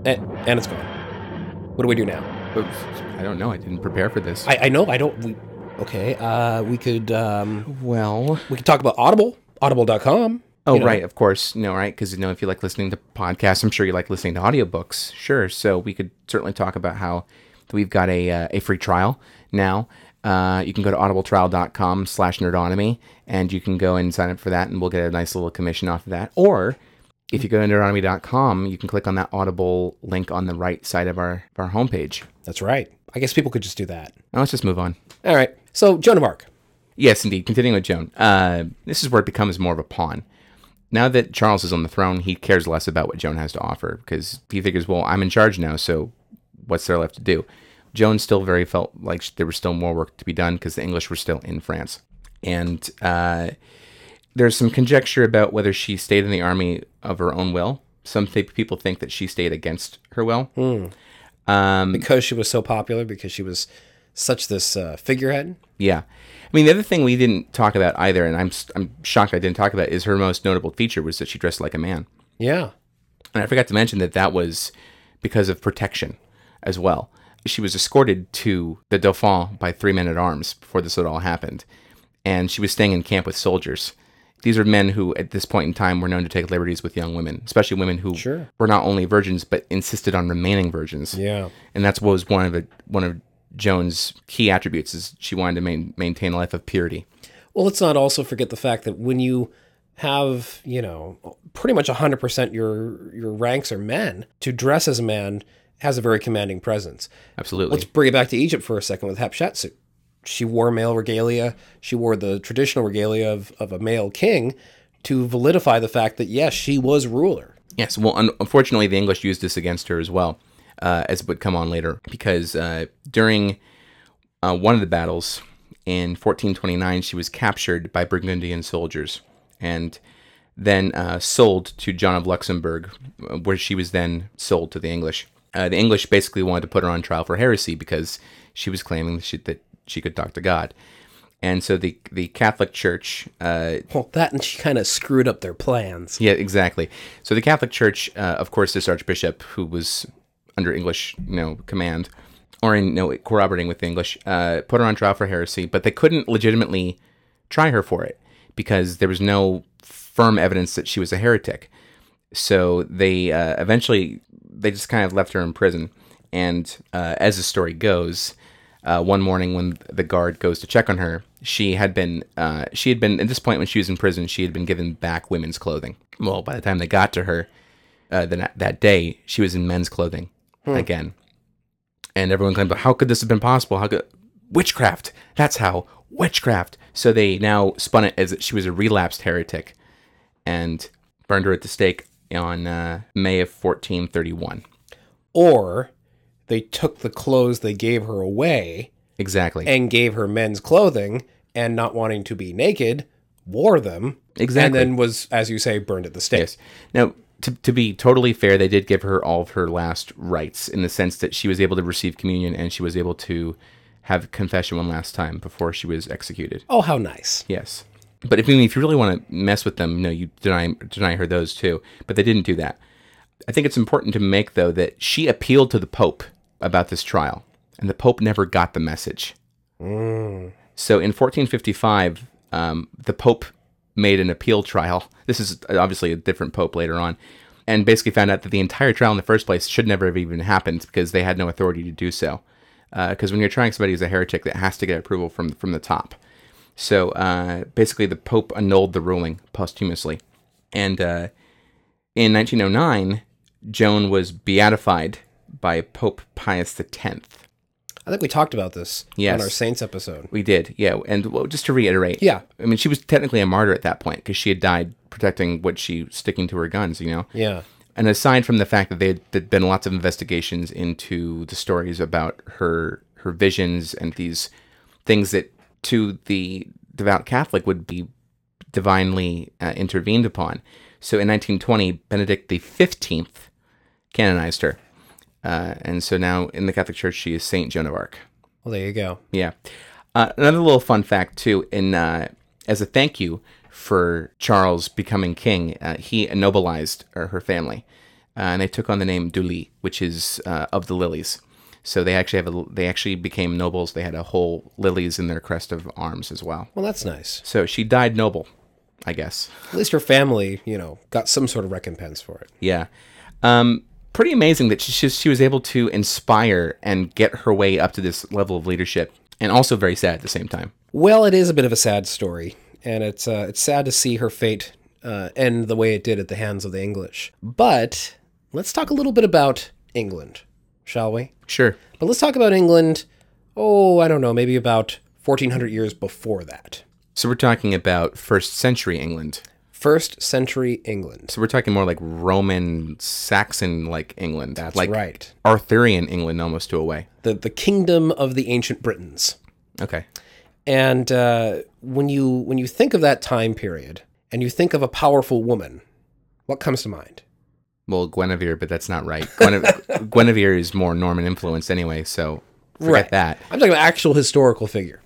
and, and it's gone. What do we do now? Oops. I don't know. I didn't prepare for this. I, I know I don't. We okay. Uh, we could um, well, we could talk about Audible. Audible.com. oh you know. right, of course, no, right? Because you know, if you like listening to podcasts, I'm sure you like listening to audiobooks. Sure. So we could certainly talk about how we've got a uh, a free trial now. Uh, you can go to audibletrial.com slash nerdonomy and you can go and sign up for that and we'll get a nice little commission off of that. Or if you go to nerdonomy.com, you can click on that Audible link on the right side of our, of our homepage. That's right. I guess people could just do that. Now let's just move on. All right. So, Joan of Arc. Yes, indeed. Continuing with Joan. Uh, this is where it becomes more of a pawn. Now that Charles is on the throne, he cares less about what Joan has to offer because he figures, well, I'm in charge now, so what's there left to do? Joan still very felt like there was still more work to be done because the English were still in France. And uh, there's some conjecture about whether she stayed in the army of her own will. Some th- people think that she stayed against her will. Because she was so popular, because she was such this uh, figurehead. Yeah. I mean, the other thing we didn't talk about either, and I'm, I'm shocked I didn't talk about, is her most notable feature was that she dressed like a man. Yeah. And I forgot to mention that that was because of protection as well. She was escorted to the Dauphin by three men at arms before this had all happened. And she was staying in camp with soldiers. These are men who, at this point in time, were known to take liberties with young women, especially women who Sure. were not only virgins but insisted on remaining virgins. Yeah. And that's what was one of the, one of Joan's key attributes is she wanted to main, maintain a life of purity. Well, let's not also forget the fact that when you have, you know, pretty much 100% your your ranks are men, to dress as a man has a very commanding presence. Absolutely. Let's bring it back to Egypt for a second with Hatshepsut. She wore male regalia. She wore the traditional regalia of, of a male king to validify the fact that, yes, she was ruler. Yes, well, un- unfortunately, the English used this against her as well, uh, as would come on later, because uh, during uh, one of the battles in 1429, she was captured by Burgundian soldiers and then uh, sold to John of Luxembourg, uh, where she was then sold to the English. Uh, the English basically wanted to put her on trial for heresy because she was claiming that she, that she could talk to God. And so the the Catholic Church uh, Well, that and she kind of screwed up their plans. yeah, exactly. So the Catholic Church, uh, of course, this Archbishop who was under English, you know, command, or in no corroborating with the English, uh, put her on trial for heresy, but they couldn't legitimately try her for it because there was no firm evidence that she was a heretic. So they uh, eventually they just kind of left her in prison. And uh, as the story goes, uh, one morning when the guard goes to check on her, she had been uh, she had been at this point when she was in prison, she had been given back women's clothing. Well, by the time they got to her, uh, that that day she was in men's clothing again, and everyone claimed, "How could this have been possible? How could witchcraft? That's how witchcraft." So they now spun it as she was a relapsed heretic, and burned her at the stake on uh, May of 1431. Or they took the clothes they gave her away Exactly. and gave her men's clothing and not wanting to be naked, wore them. Exactly. And then was, as you say, burned at the stake. Yes. Now, to, to be totally fair, they did give her all of her last rites in the sense that she was able to receive communion and she was able to have confession one last time before she was executed. Oh, how nice. Yes. But if, I mean, if you really want to mess with them, no, you deny deny her those too. But they didn't do that. I think it's important to make though that she appealed to the Pope about this trial, and the Pope never got the message. So in 1455, um, the Pope made an appeal trial. This is obviously a different Pope later on, and basically found out that the entire trial in the first place should never have even happened because they had no authority to do so. Because when you're trying somebody who's a heretic, that has to get approval from from the top. So uh, basically, the Pope annulled the ruling posthumously, and uh, in 1909, Joan was beatified by Pope Pius X. I think we talked about this Yes. on our Saints episode. We did, yeah. And well, just to reiterate, Yeah. I mean, she was technically a martyr at that point because she had died protecting what she sticking to her guns, you know. Yeah. And aside from the fact that there had been lots of investigations into the stories about her her visions and these things that to the devout Catholic would be divinely uh, intervened upon. So in 1920, Benedict the Fifteenth canonized her, uh, and so now in the Catholic Church she is Saint Joan of Arc. Well, there you go. Yeah. Uh, another little fun fact too. In uh, as a thank you for Charles becoming king, uh, he nobilized uh, her family, uh, and they took on the name du Lys, which is uh, of the lilies. So they actually have a, they actually became nobles. They had a whole lilies in their crest of arms as well. Well, that's nice. So she died noble, I guess. At least her family, you know, got some sort of recompense for it. Yeah. Um, pretty amazing that she, she, she was able to inspire and get her way up to this level of leadership, and also very sad at the same time. Well, it is a bit of a sad story, and it's uh, it's sad to see her fate uh, end the way it did at the hands of the English. But let's talk a little bit about England, shall we? Sure. But let's talk about England. Oh, I don't know, maybe about 1400 years before that. So we're talking about first century England. First century England. So we're talking more like Roman, Saxon like England. That's like right. Arthurian England almost to a way. The the kingdom of the ancient Britons. Okay. And uh, when you when you think of that time period and you think of a powerful woman, what comes to mind? Well, Guinevere, but that's not right. Guinevere, Guinevere is more Norman influenced anyway, so forget that. I'm talking about actual historical figure.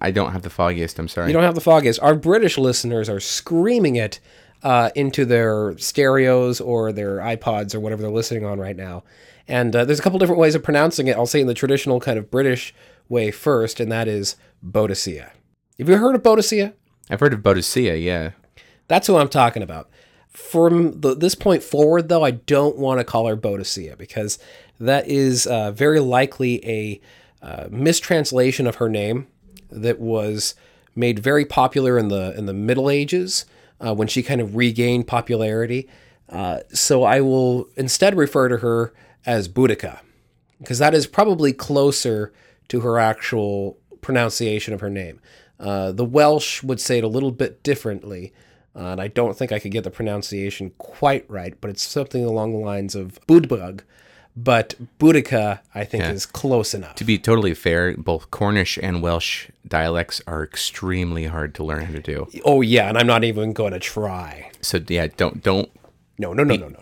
I don't have the foggiest. I'm sorry. You don't have the foggiest. Our British listeners are screaming it uh, into their stereos or their iPods or whatever they're listening on right now. And uh, there's a couple different ways of pronouncing it. I'll say in the traditional kind of British way first, and that is Boadicea. Have you heard of Boadicea? I've heard of Boadicea, yeah. That's who I'm talking about. From the, this point forward, though, I don't want to call her Boadicea because that is uh, very likely a uh, mistranslation of her name that was made very popular in the in the Middle Ages uh, when she kind of regained popularity. Uh, so I will instead refer to her as Boudica because that is probably closer to her actual pronunciation of her name. Uh, the Welsh would say it a little bit differently, uh, and I don't think I could get the pronunciation quite right, but it's something along the lines of Buddug. But Boudica, I think, Yeah. is close enough. To be totally fair, both Cornish and Welsh dialects are extremely hard to learn how to do. oh yeah, and I'm not even going to try. So yeah, don't don't No, no, no, no, no,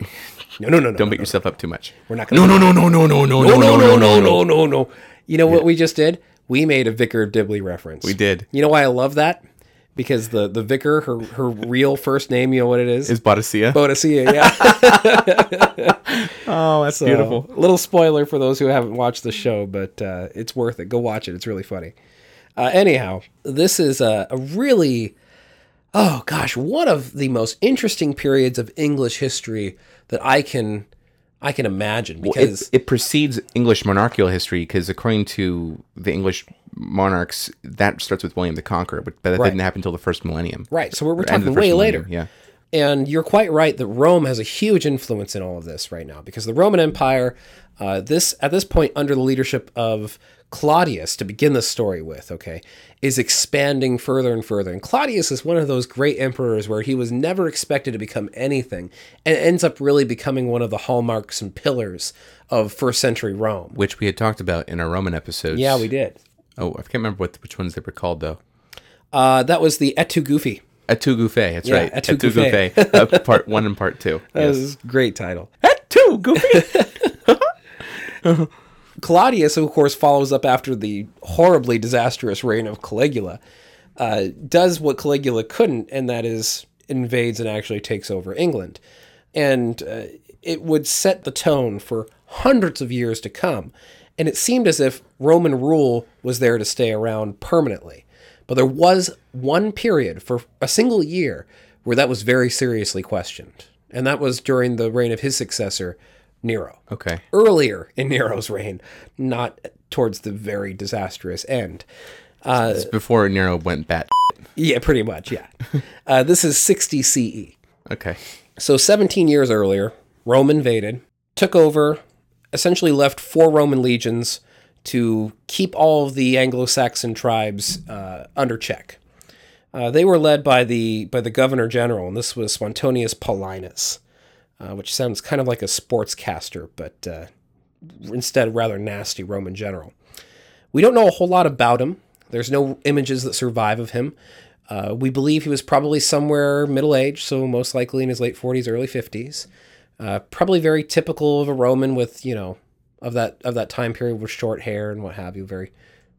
no, no, no, no. don't no, beat no. yourself up too much. We're not going. No, no, no, no, no, no, no, no, no, no, no, no, no, no. You know what we just did? We made a Vicar of Dibley reference. We did. You know why I love that? Because the the vicar, her her real first name, you know what it is? Is Boadicea? Boadicea, yeah. oh, that's So, a little spoiler for those who haven't watched the show, but uh, it's worth it. Go watch it. It's really funny. Uh, anyhow, this is a, a really, oh gosh, one of the most interesting periods of English history that I can I can imagine because It, it precedes English monarchical history because, according to the English monarchs, that starts with William the Conqueror, but that Right. didn't happen until the first millennium. right. So we're, we're Or end of talking way millennium, later. Yeah. And you're quite right that Rome has a huge influence in all of this right now because the Roman Empire, uh, this at this point under the leadership of Claudius, to begin the story with, okay, is expanding further and further. And Claudius is one of those great emperors where he was never expected to become anything and ends up really becoming one of the hallmarks and pillars of first century Rome. Which we had talked about in our Roman episodes. Yeah, we did. Oh, I can't remember what which ones they were called though. Uh, that was the Etu Goofy. Etu Gouffé, that's Yeah, right. Etu Etu Gouffé. Gouffé, uh, part one and part two. That was a great title. Etu Goofy. Claudius, of course follows up after the horribly disastrous reign of Caligula, uh, does what Caligula couldn't, and that is invades and actually takes over England. And uh, it would set the tone for hundreds of years to come. And it seemed as if Roman rule was there to stay around permanently. But there was one period for a single year where that was very seriously questioned. And that was during the reign of his successor, Nero okay. earlier in Nero's reign, not towards the very disastrous end. Uh, It's before Nero went bat. Yeah, pretty much, yeah. uh, this is 60 CE. Okay. So 17 years earlier, Rome invaded, took over, essentially left four Roman legions to keep all of the Anglo-Saxon tribes uh, under check. Uh, they were led by the by the governor general, and this was Suetonius Paulinus, uh, which sounds kind of like a sportscaster, but uh, instead rather nasty Roman general. We don't know a whole lot about him. There's no images that survive of him. Uh, we believe he was probably somewhere middle aged, so most likely in his late 40s, early 50s. Uh, probably very typical of a Roman with you know of that of that time period with short hair and what have you. Very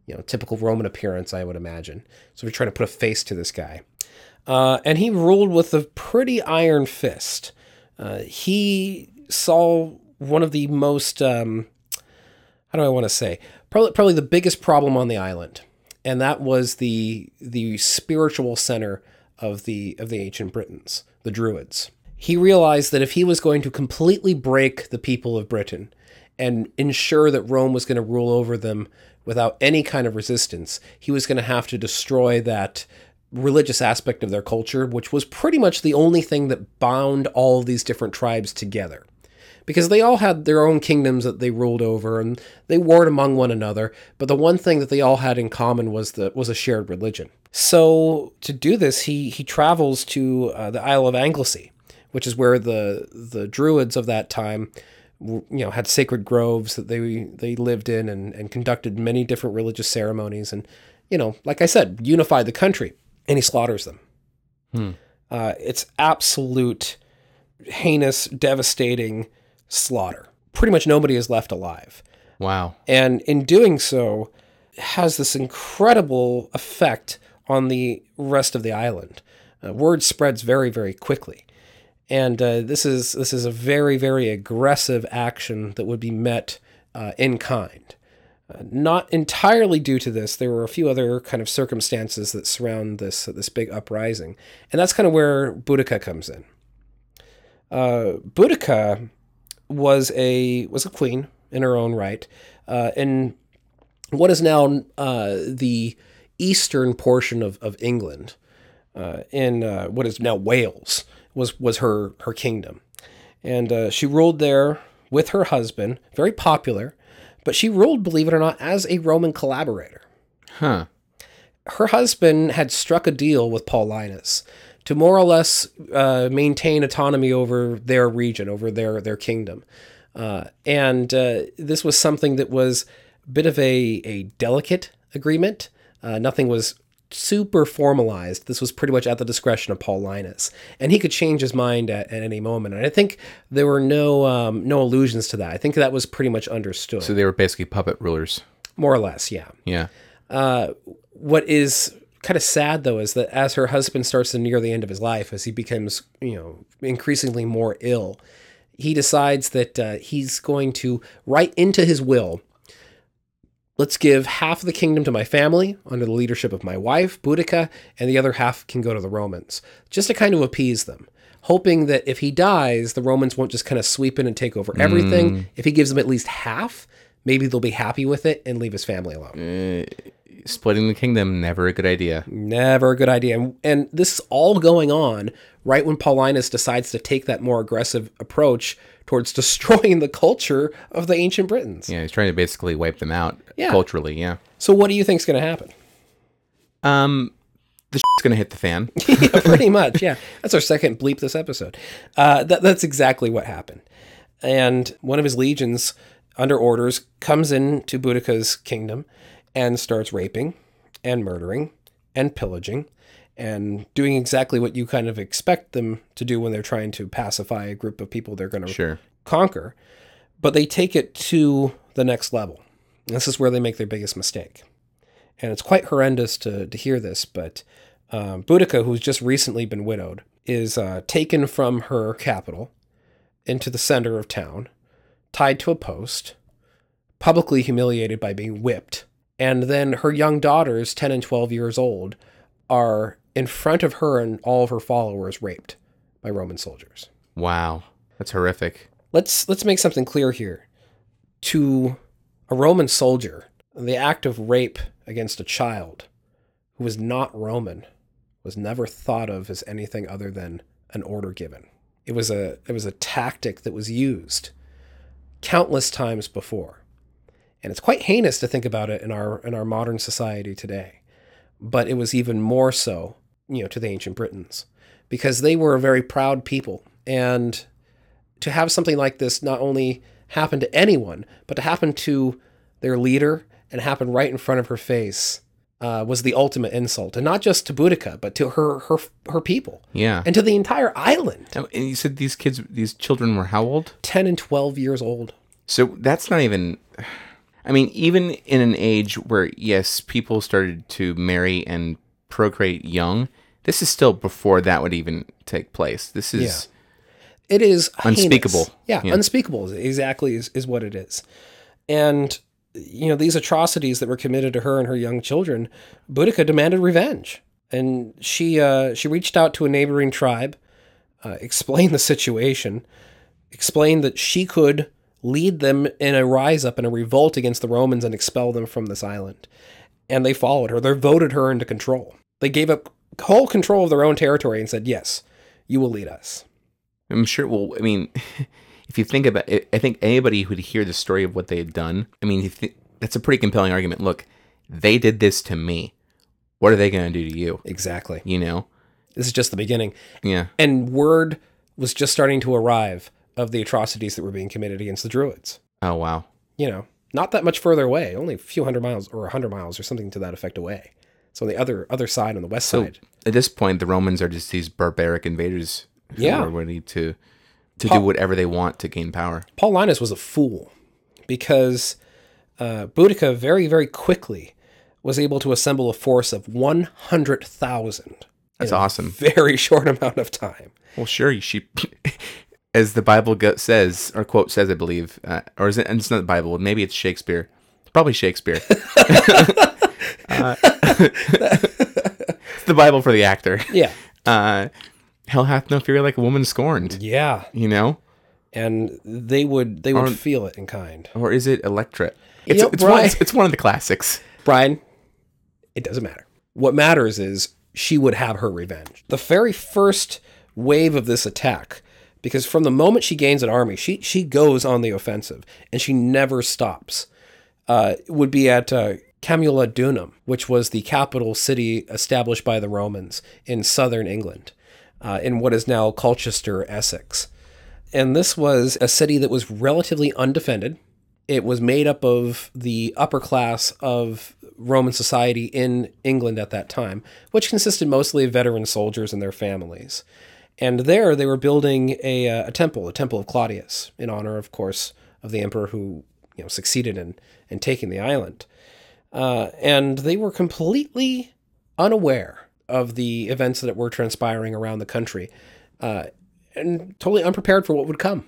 you know typical Roman appearance, I would imagine. So we're trying to put a face to this guy. Uh, and he ruled with a pretty iron fist. Uh, he saw one of the most um, how do I want to say probably probably the biggest problem on the island, and that was the the spiritual center of the of the ancient Britons, the Druids. He realized that if he was going to completely break the people of Britain and ensure that Rome was going to rule over them without any kind of resistance, he was going to have to destroy that religious aspect of their culture, which was pretty much the only thing that bound all these different tribes together. Because they all had their own kingdoms that they ruled over and they warred among one another, but the one thing that they all had in common was the was a shared religion. So to do this, he he travels to uh, the Isle of Anglesey, which is where the the Druids of that time you know had sacred groves that they they lived in and, and conducted many different religious ceremonies and you know like i said unified the country and he slaughters them. Uh, it's absolute heinous devastating slaughter. Pretty much nobody is left alive. Wow. and in doing so has this incredible effect on the rest of the island. Uh, word spreads very very quickly. And uh, this is this is a very very aggressive action that would be met uh, in kind uh, not entirely due to this. There were a few other kind of circumstances that surround this this big uprising and that's kind of where Boudica comes in. Uh, Boudica was a was a queen in her own right, uh, in what is now uh, the eastern portion of, of England, uh, in uh, what is now Wales, was was her her kingdom, and uh, she ruled there with her husband, very popular, but she ruled, believe it or not, as a Roman collaborator Huh. her husband had struck a deal with Paulinus to more or less uh, maintain autonomy over their region, over their their kingdom, uh, and uh, this was something that was a bit of a a delicate agreement. Uh, nothing was super formalized. This was pretty much at the discretion of Paulinus, and he could change his mind at, at any moment. And I think there were no um, no allusions to that. I think that was pretty much understood, So they were basically puppet rulers. more or less. Yeah. Yeah. Uh, what is kind of sad though is that as her husband starts to near the end of his life as he becomes you know increasingly more ill he decides that uh, he's going to write into his will let's give half of the kingdom to my family under the leadership of my wife Boudica and the other half can go to the Romans just to kind of appease them hoping that if he dies the Romans won't just kind of sweep in and take over everything mm. if he gives them at least half maybe they'll be happy with it and leave his family alone uh, Splitting the kingdom, never a good idea. Never a good idea. And, and this is all going on right when Paulinus decides to take that more aggressive approach towards destroying the culture of the ancient Britons. Yeah, he's trying to basically wipe them out Yeah. culturally. Yeah. So what do you think's going to happen? Um, the shit's gonna hit the fan. yeah, pretty much. Yeah, that's our second bleep this episode. Uh, that, that's exactly what happened. And one of his legions, under orders, comes into Boudica's kingdom and starts raping and murdering and pillaging and doing exactly what you kind of expect them to do when they're trying to pacify a group of people they're going to Sure. conquer. But they take it to the next level. This is where they make their biggest mistake. And it's quite horrendous to, to hear this, but um, Boudica, who's just recently been widowed, is uh, taken from her capital into the center of town, tied to a post, publicly humiliated by being whipped. And then her young daughters, 10 and 12 years old, are in front of her and all of her followers raped by Roman soldiers. Wow, that's horrific. Let's let's make something clear here. To a Roman soldier, the act of rape against a child who was not Roman was never thought of as anything other than an order given. It was a it was a tactic that was used countless times before. And it's quite heinous to think about it in our in our modern society today. But it was even more so, you know, to the ancient Britons because they were a very proud people and to have something like this not only happen to anyone, but to happen to their leader and happen right in front of her face uh, was the ultimate insult, and not just to Boudica, but to her her her people Yeah. and to the entire island. And you said these kids, these children were how old? Ten and twelve years old. So that's not even. I mean, even in an age where yes, people started to marry and procreate young, this is still before that would even take place. This is yeah. It is. Unspeakable. Yeah, Yeah. unspeakable exactly is, is what it is. And you know these atrocities that were committed to her and her young children, Boudica demanded revenge, and she uh, she reached out to a neighboring tribe, uh, explained the situation, explained that she could lead them in a rise up and a revolt against the Romans and expel them from this island. And they followed her. They voted her into control. They gave up whole control of their own territory and said, "Yes, you will lead us." I'm sure. Well, I mean, if you think about it, I think anybody who'd hear the story of what they had done, I mean, if th- that's a pretty compelling argument. Look, they did this to me. What are they going to do to you? Exactly. You know? This is just the beginning. Yeah. And word was just starting to arrive of the atrocities that were being committed against the Druids. Oh wow. You know, not that much further away, only a few hundred miles or a hundred miles or something to that effect away. So on the other other side, on the west So side. at this point, the Romans are just these barbaric invaders who Yeah. are ready to to Paul- do whatever they want to gain power. Paulinus was a fool because uh, Boudica very, very quickly was able to assemble a force of 100,000 That's in a awesome. very short amount of time. Well, sure, she, as the Bible go- says, or quote says, I believe, uh, or is it? And it's not the Bible. Maybe it's Shakespeare. Probably Shakespeare. uh, it's the Bible for the actor. Yeah. Uh, Hell hath no fury like a woman scorned. Yeah. You know, And they would they would Or- feel it in kind. or is it Electra? It's, know, it's, one, it's, it's one of the classics. Brian, it doesn't matter. What matters is she would have her revenge. The very first wave of this attack, because from the moment she gains an army, she she goes on the offensive and she never stops. Uh, would be at uh, Camulodunum, which was the capital city established by the Romans in southern England, uh, in what is now Colchester, Essex. And this was a city that was relatively undefended. It was made up of the upper class of Roman society in England at that time, which consisted mostly of veteran soldiers and their families. And there they were building a, uh, a temple, a temple of Claudius, in honor, of course, of the emperor who you know succeeded in, in taking the island. Uh, and they were completely unaware of the events that were transpiring around the country uh, and totally unprepared for what would come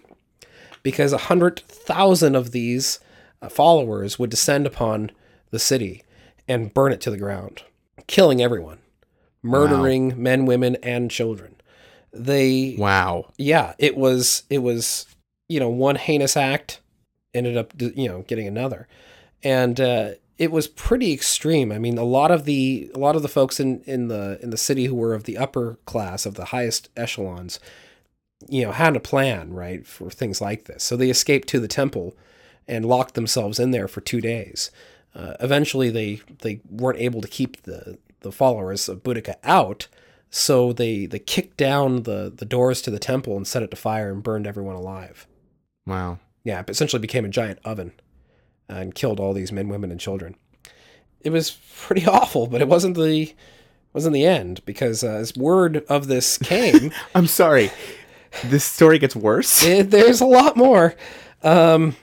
because a hundred thousand of these uh, followers would descend upon the city and burn it to the ground, killing everyone, murdering men, women, and children. They, Wow. yeah, it was, it was, you know, one heinous act ended up, you know, getting another, and uh, it was pretty extreme. I mean, a lot of the, a lot of the folks in in the in the city who were of the upper class, of the highest echelons, you know, had a plan, right, for things like this. So they escaped to the temple and locked themselves in there for two days. Uh, eventually, they they weren't able to keep the the followers of Boudica out, so they they kicked down the the doors to the temple and set it to fire and burned everyone alive. Wow. Yeah, it essentially became a giant oven and killed all these men, women, and children. It was pretty awful, but it wasn't the wasn't the end because uh, as word of this came, I'm sorry. This story gets worse. it, there's a lot more. Um,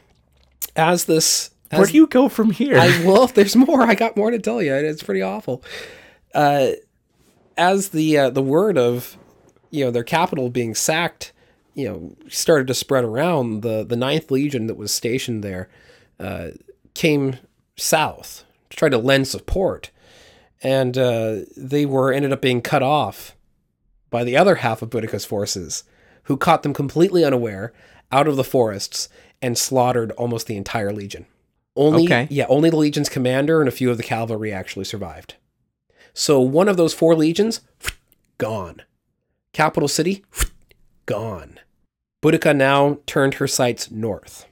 as this, as Where do you go from here? I well, there's more. I got more to tell you. It's pretty awful. Uh, as the uh, the word of you know their capital being sacked, you know, started to spread around, the the Ninth Legion that was stationed there uh, came south to try to lend support, and uh, they were ended up being cut off by the other half of Boudica's forces, who caught them completely unaware out of the forests and slaughtered almost the entire legion. Only Okay. yeah, only the legion's commander and a few of the cavalry actually survived. So one of those four legions gone. Capital city gone. Boudica now turned her sights north.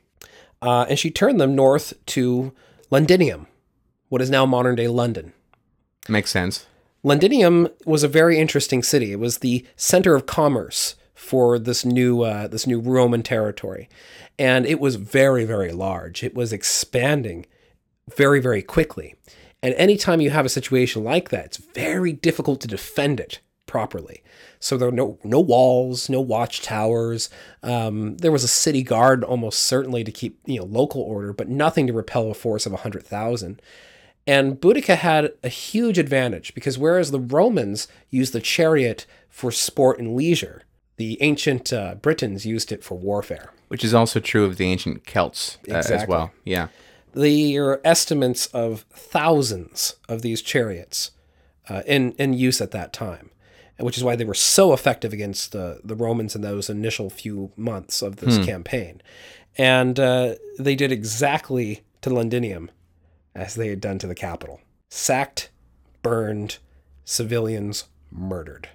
Uh, and she turned them north to Londinium, what is now modern day London. Makes sense. Londinium was a very interesting city. It was the center of commerce for this new uh, this new Roman territory, and it was very very large. It was expanding very very quickly, and anytime you have a situation like that, it's very difficult to defend it properly. So there were no no walls, no watchtowers. Um, there was a city guard almost certainly to keep you know local order, but nothing to repel a force of a hundred thousand. And Boudica had a huge advantage because whereas the Romans used the chariot for sport and leisure, the ancient uh, Britons used it for warfare. Which is also true of the ancient Celts uh, as well. Yeah. There are estimates of thousands of these chariots uh, in, in use at that time, which is why they were so effective against the, the Romans in those initial few months of this campaign. And uh, they did exactly to Londinium as they had done to the capital sacked, burned, civilians murdered.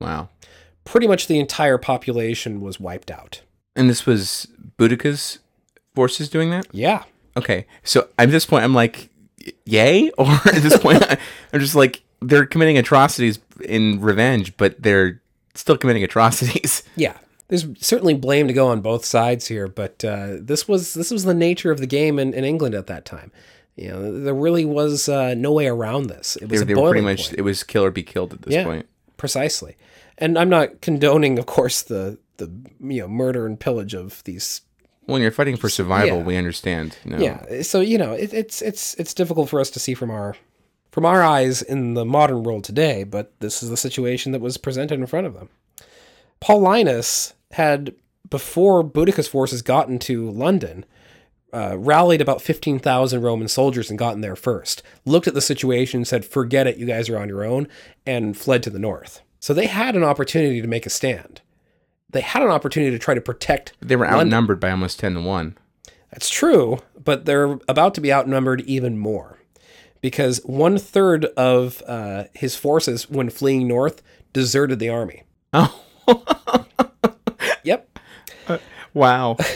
Wow. Pretty much the entire population was wiped out. And this was Boudica's forces doing that? Yeah. Okay. So at this point, I'm like, yay? Or at this point, I'm just like, they're committing atrocities in revenge, but they're still committing atrocities. Yeah. There's certainly blame to go on both sides here, but uh, this was this was the nature of the game in, in England at that time. You know, there really was uh, no way around this. It They, was a they were pretty much, point. it was kill or be killed at this Yeah. point. precisely. And I'm not condoning, of course, the the you know murder and pillage of these When you're fighting for survival, Yeah. we understand. You know? Yeah. So you know, it, it's it's it's difficult for us to see from our from our eyes in the modern world today, but this is the situation that was presented in front of them. Paulinus had, before Boudicca's forces got into London, uh, rallied about 15,000 Roman soldiers and gotten there first. Looked at the situation, said, forget it, you guys are on your own, and fled to the north. So they had an opportunity to make a stand. They had an opportunity to try to protect They were London. outnumbered by almost 10 to 1. That's true, but they're about to be outnumbered even more because one third of uh, his forces, when fleeing north, deserted the army. Oh, Yep. wow.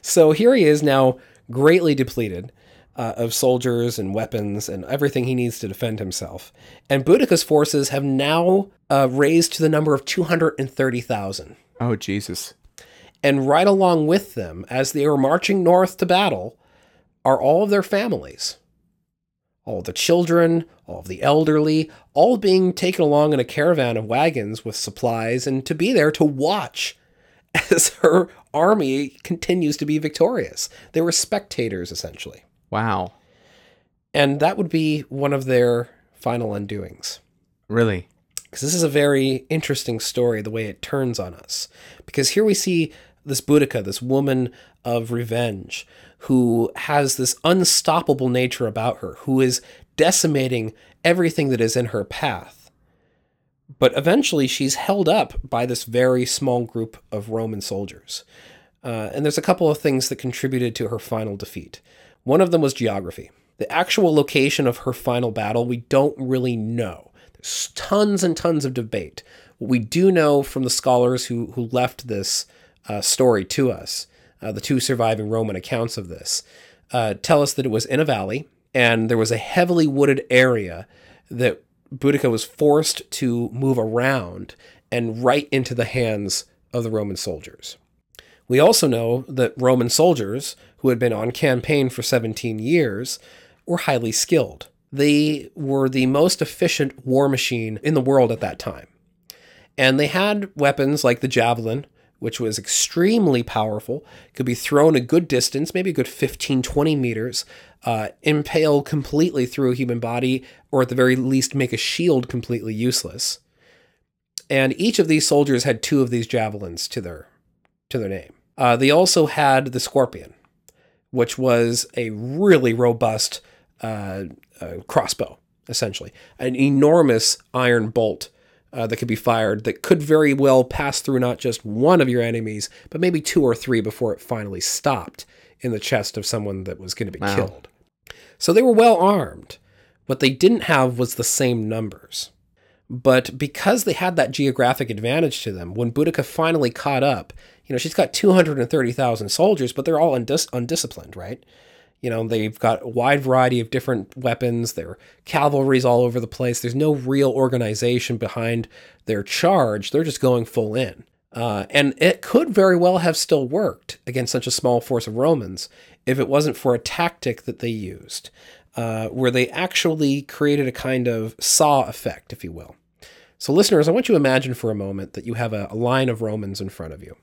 So here he is now, greatly depleted uh, of soldiers and weapons and everything he needs to defend himself. And Boudicca's forces have now uh, raised to the number of 230,000. oh, Jesus. And right along with them, as they were marching north to battle, are all of their families. All the children, all of the elderly, all being taken along in a caravan of wagons with supplies and to be there to watch as her army continues to be victorious. They were spectators, essentially. Wow. And that would be one of their final undoings. Really? because this is a very interesting story the way it turns on us because here we see this Boudica, this woman of revenge who has this unstoppable nature about her who is decimating everything that is in her path but eventually she's held up by this very small group of roman soldiers uh, and there's a couple of things that contributed to her final defeat one of them was geography the actual location of her final battle we don't really know there's tons and tons of debate. What we do know from the scholars who, who left this uh, story to us, uh, the two surviving Roman accounts of this, uh, tell us that it was in a valley and there was a heavily wooded area that Boudica was forced to move around and right into the hands of the Roman soldiers. We also know that Roman soldiers who had been on campaign for 17 years were highly skilled. They were the most efficient war machine in the world at that time. And they had weapons like the javelin, which was extremely powerful, could be thrown a good distance, maybe a good 15, 20 meters, uh, impale completely through a human body, or at the very least make a shield completely useless. And each of these soldiers had two of these javelins to their to their name. Uh, they also had the scorpion, which was a really robust uh, uh, crossbow, essentially, an enormous iron bolt uh, that could be fired that could very well pass through not just one of your enemies, but maybe two or three before it finally stopped in the chest of someone that was going to be Wow. killed. So they were well armed. What they didn't have was the same numbers. But because they had that geographic advantage to them, when Boudica finally caught up, you know, she's got 230,000 soldiers, but they're all undis- undisciplined, right? You know, they've got a wide variety of different weapons. Their cavalry's all over the place. There's no real organization behind their charge. They're just going full in. Uh, and it could very well have still worked against such a small force of Romans if it wasn't for a tactic that they used, uh, where they actually created a kind of saw effect, if you will. So, listeners, I want you to imagine for a moment that you have a, a line of Romans in front of you.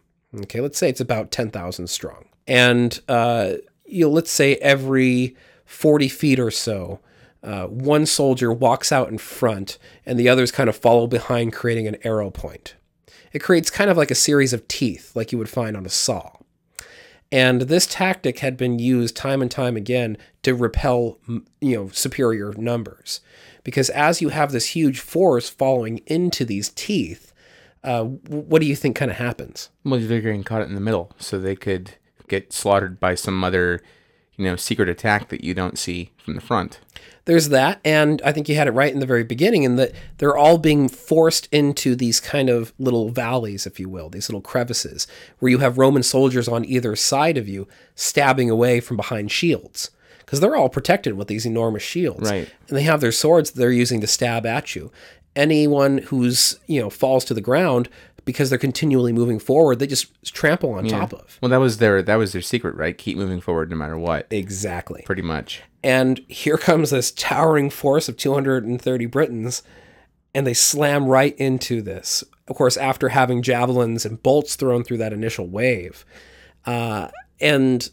Okay, let's say it's about 10,000 strong. And uh, you know, let's say every 40 feet or so, uh, one soldier walks out in front and the others kind of follow behind, creating an arrow point. It creates kind of like a series of teeth, like you would find on a saw. And this tactic had been used time and time again to repel, you know, superior numbers. Because as you have this huge force following into these teeth, uh, what do you think kind of happens? Well, they're getting caught in the middle, so they could get slaughtered by some other, you know, secret attack that you don't see from the front. There's that, and I think you had it right in the very beginning in that they're all being forced into these kind of little valleys, if you will, these little crevices, where you have Roman soldiers on either side of you stabbing away from behind shields. Because they're all protected with these enormous shields. Right. And they have their swords that they're using to stab at you. Anyone who's, you know, falls to the ground because they're continually moving forward, they just trample on top of. Well, that was their that was their secret, right? Keep moving forward no matter what. Exactly. Pretty much. And here comes this towering force of 230 Britons, and they slam right into this. Of course, after having javelins and bolts thrown through that initial wave. Uh, and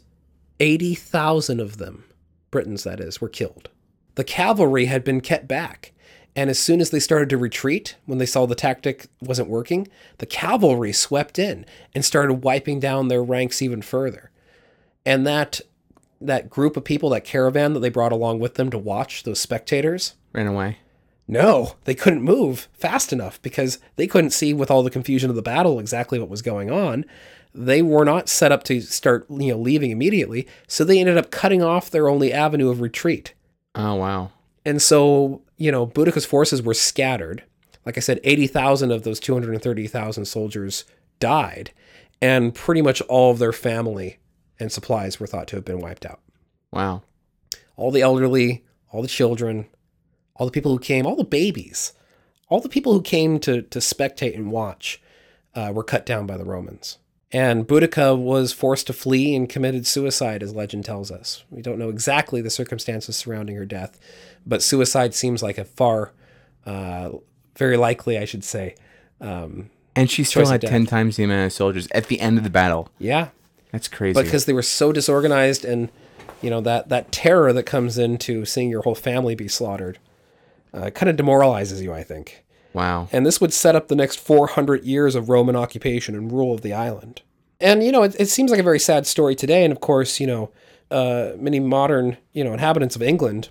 80,000 of them, Britons that is, were killed. The cavalry had been kept back. And as soon as they started to retreat, when they saw the tactic wasn't working, the cavalry swept in and started wiping down their ranks even further. And that that group of people, that caravan that they brought along with them to watch those spectators, Ran away. no, they couldn't move fast enough because they couldn't see with all the confusion of the battle exactly what was going on. They were not set up to start, you know, leaving immediately, so they ended up cutting off their only avenue of retreat. Oh wow. And so, you know, Boudica's forces were scattered. Like I said, 80,000 of those 230,000 soldiers died, and pretty much all of their family and supplies were thought to have been wiped out. Wow. All the elderly, all the children, all the people who came, all the babies, all the people who came to, to spectate and watch uh, were cut down by the Romans. And Boudica was forced to flee and committed suicide, as legend tells us. We don't know exactly the circumstances surrounding her death, but suicide seems like a far, uh, very likely, I should say. Um, And she still had ten times the amount of soldiers at the end of the battle. yeah, That's crazy. because they were so disorganized and you know that that terror that comes into seeing your whole family be slaughtered uh, kind of demoralizes you i think wow. and this would set up the next 400 years of roman occupation and rule of the island and you know it, it seems like a very sad story today and of course you know uh, many modern you know inhabitants of england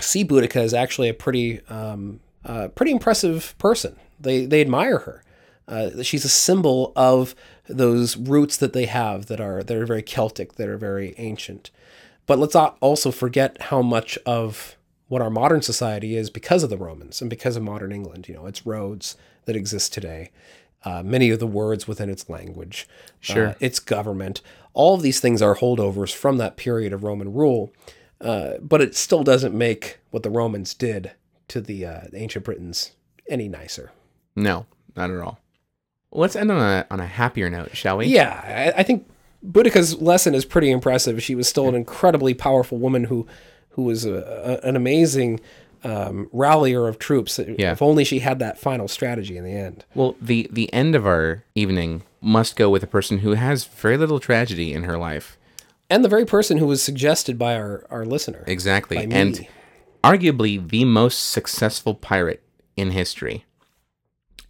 see Boudica as actually a pretty um, uh, pretty impressive person. They they admire her. Uh, she's a symbol of those roots that they have that are that are very Celtic, that are very ancient. But let's not also forget how much of what our modern society is because of the Romans and because of modern England. You know, its roads that exist today, uh, many of the words within its language, Sure. uh, its government. All of these things are holdovers from that period of Roman rule. Uh, but it still doesn't make what the Romans did to the uh, ancient Britons any nicer. No, not at all. Let's end on a on a happier note, shall we? Yeah, I, I think Boudica's lesson is pretty impressive. She was still an incredibly powerful woman who who was a, a, an amazing um, rallier of troops. Yeah. If only she had that final strategy in the end. Well, the the end of our evening must go with a person who has very little tragedy in her life. And the very person who was suggested by our, our listener. Exactly. And arguably the most successful pirate in history.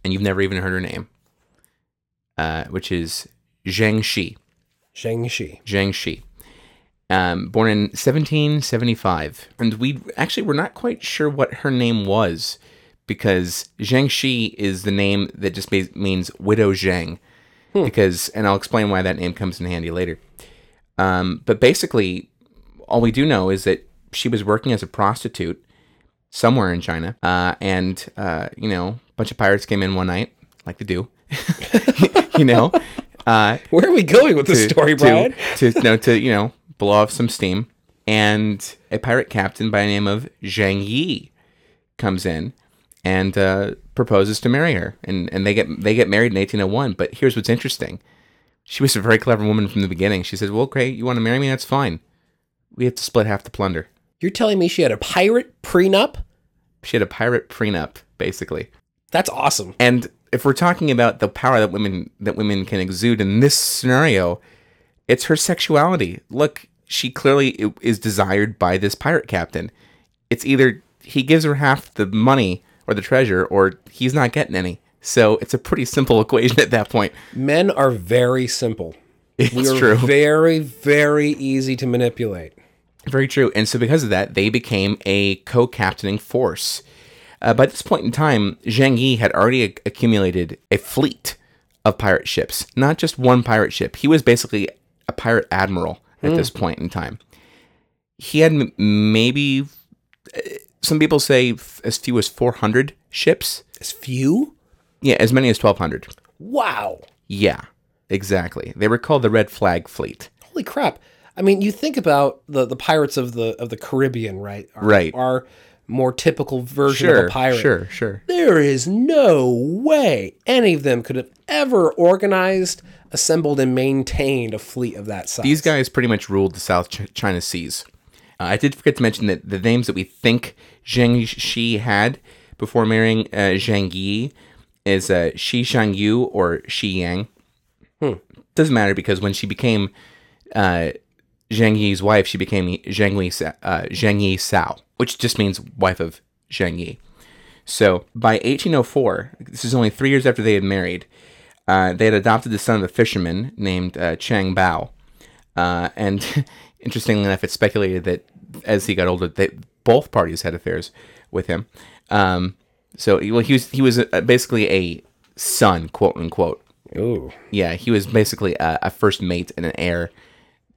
And you've never even heard her name. Uh, which is Zheng Shi. Zheng Shi. Zheng Shi. Um, born in 1775. And we actually were not quite sure what her name was because Zheng Shi is the name that just means widow Zheng. Because, and I'll explain why that name comes in handy later. Um, but basically, all we do know is that she was working as a prostitute somewhere in China. Uh, and, uh, you know, a bunch of pirates came in one night, like they do. you know? Uh, Where are we going with this story, Brian? to, to, no, to you know blow off some steam, and a pirate captain by the name of Zhang Yi comes in and uh, proposes to marry her, and and they get they get married in 1801. But here's what's interesting: she was a very clever woman from the beginning. She said, "Well, okay, you want to marry me? That's fine. We have to split half the plunder." You're telling me she had a pirate prenup? She had a pirate prenup, basically. That's awesome. And if we're talking about the power that women that women can exude in this scenario, it's her sexuality. Look, she clearly is desired by this pirate captain. It's either he gives her half the money or the treasure, or he's not getting any. So it's a pretty simple equation at that point. Men are very simple. It's we are true. very, very easy to manipulate. Very true. And so, because of that, they became a co captaining force. Uh, by this point in time, Zhang Yi had already ac- accumulated a fleet of pirate ships, not just one pirate ship. He was basically a pirate admiral at this point in time. he had m- maybe uh, some people say f- as few as 400 ships. As few? Yeah, as many as 1200. Wow. Yeah, exactly. They were called the Red Flag Fleet. Holy crap. I mean, you think about the, the pirates of the of the Caribbean, right? Our, Right. Our more typical version of Sure, a pirate. sure, sure. There is no way any of them could have ever organized, assembled, and maintained a fleet of that size. These guys pretty much ruled the South Ch- China Seas. Uh, I did forget to mention that the names that we think Zheng Shi had before marrying uh, Zhang Yi is uh, Shi Shang Yu or Shi Yang. Doesn't matter because when she became uh, Zhang Yi's wife, she became Zhang Sa- uh, Zhang Yi Sao, which just means wife of Zhang Yi. So by 1804, this is only three years after they had married, uh, they had adopted the son of a fisherman named uh, Chang Bao. Uh, and interestingly enough, it's speculated that as he got older, that both parties had affairs with him. Um, so well, he was he was uh basically a son, quote unquote. Ooh. Yeah, he was basically a, a first mate and an heir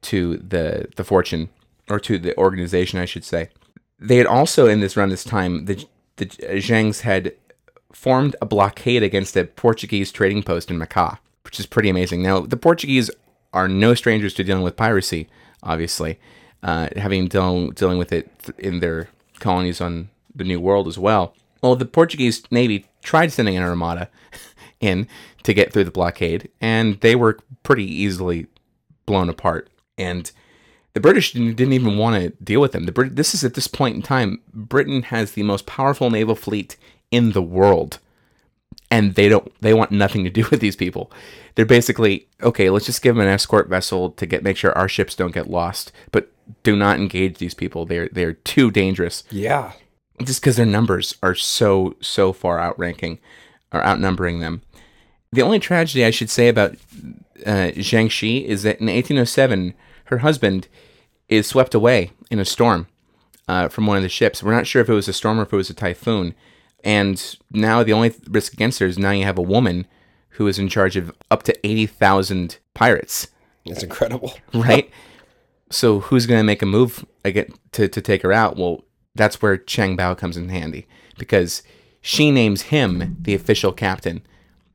to the the fortune or to the organization, I should say. They had also, in this around this time, the the Zhangs had formed a blockade against a Portuguese trading post in Macau, which is pretty amazing. Now, the Portuguese are no strangers to dealing with piracy, obviously, uh, having dealing dealing with it th- in their colonies on the New World as well. Well, the Portuguese Navy tried sending an armada in to get through the blockade, and they were pretty easily blown apart. And the British didn't, even want to deal with them. The Brit- this is at this point in time, Britain has the most powerful naval fleet in the world, and they don't they want nothing to do with these people. They're basically okay. Let's just give them an escort vessel to get make sure our ships don't get lost, but do not engage these people. They're they're too dangerous Yeah. Just because their numbers are so so far outranking or outnumbering them. The only tragedy I should say about uh, Zhang Shi is that in 1807, her husband is swept away in a storm uh, from one of the ships. We're not sure if it was a storm or if it was a typhoon. And now the only risk against her is now you have a woman who is in charge of up to 80,000 pirates That's incredible. right? so who's going to make a move again to, to take her out? Well, that's where Cheng Bao comes in handy because she names him the official captain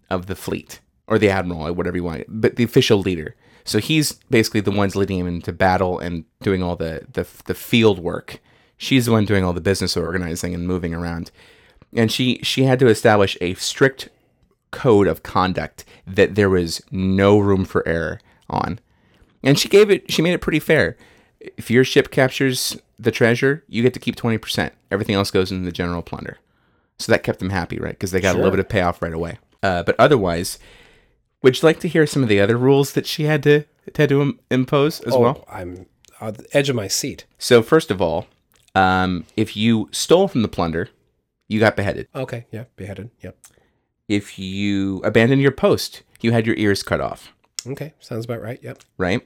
of the fleet or the admiral or whatever you want, but the official leader. So he's basically the ones leading him into battle and doing all the, the the field work. She's the one doing all the business organizing and moving around. And she she had to establish a strict code of conduct that there was no room for error on. And she gave it she made it pretty fair. If your ship captures the treasure, you get to keep 20%. Everything else goes into the general plunder. So that kept them happy, right? Because they got a little bit of payoff right away. Uh, but otherwise, would you like to hear some of the other rules that she had to had to im- impose as Oh, well? I'm on the edge of my seat. So first of all, um, if you stole from the plunder, you got beheaded. Okay. Yeah. Beheaded. Yep. If you abandoned your post, you had your ears cut off. Okay. Sounds about right. Yep. Right?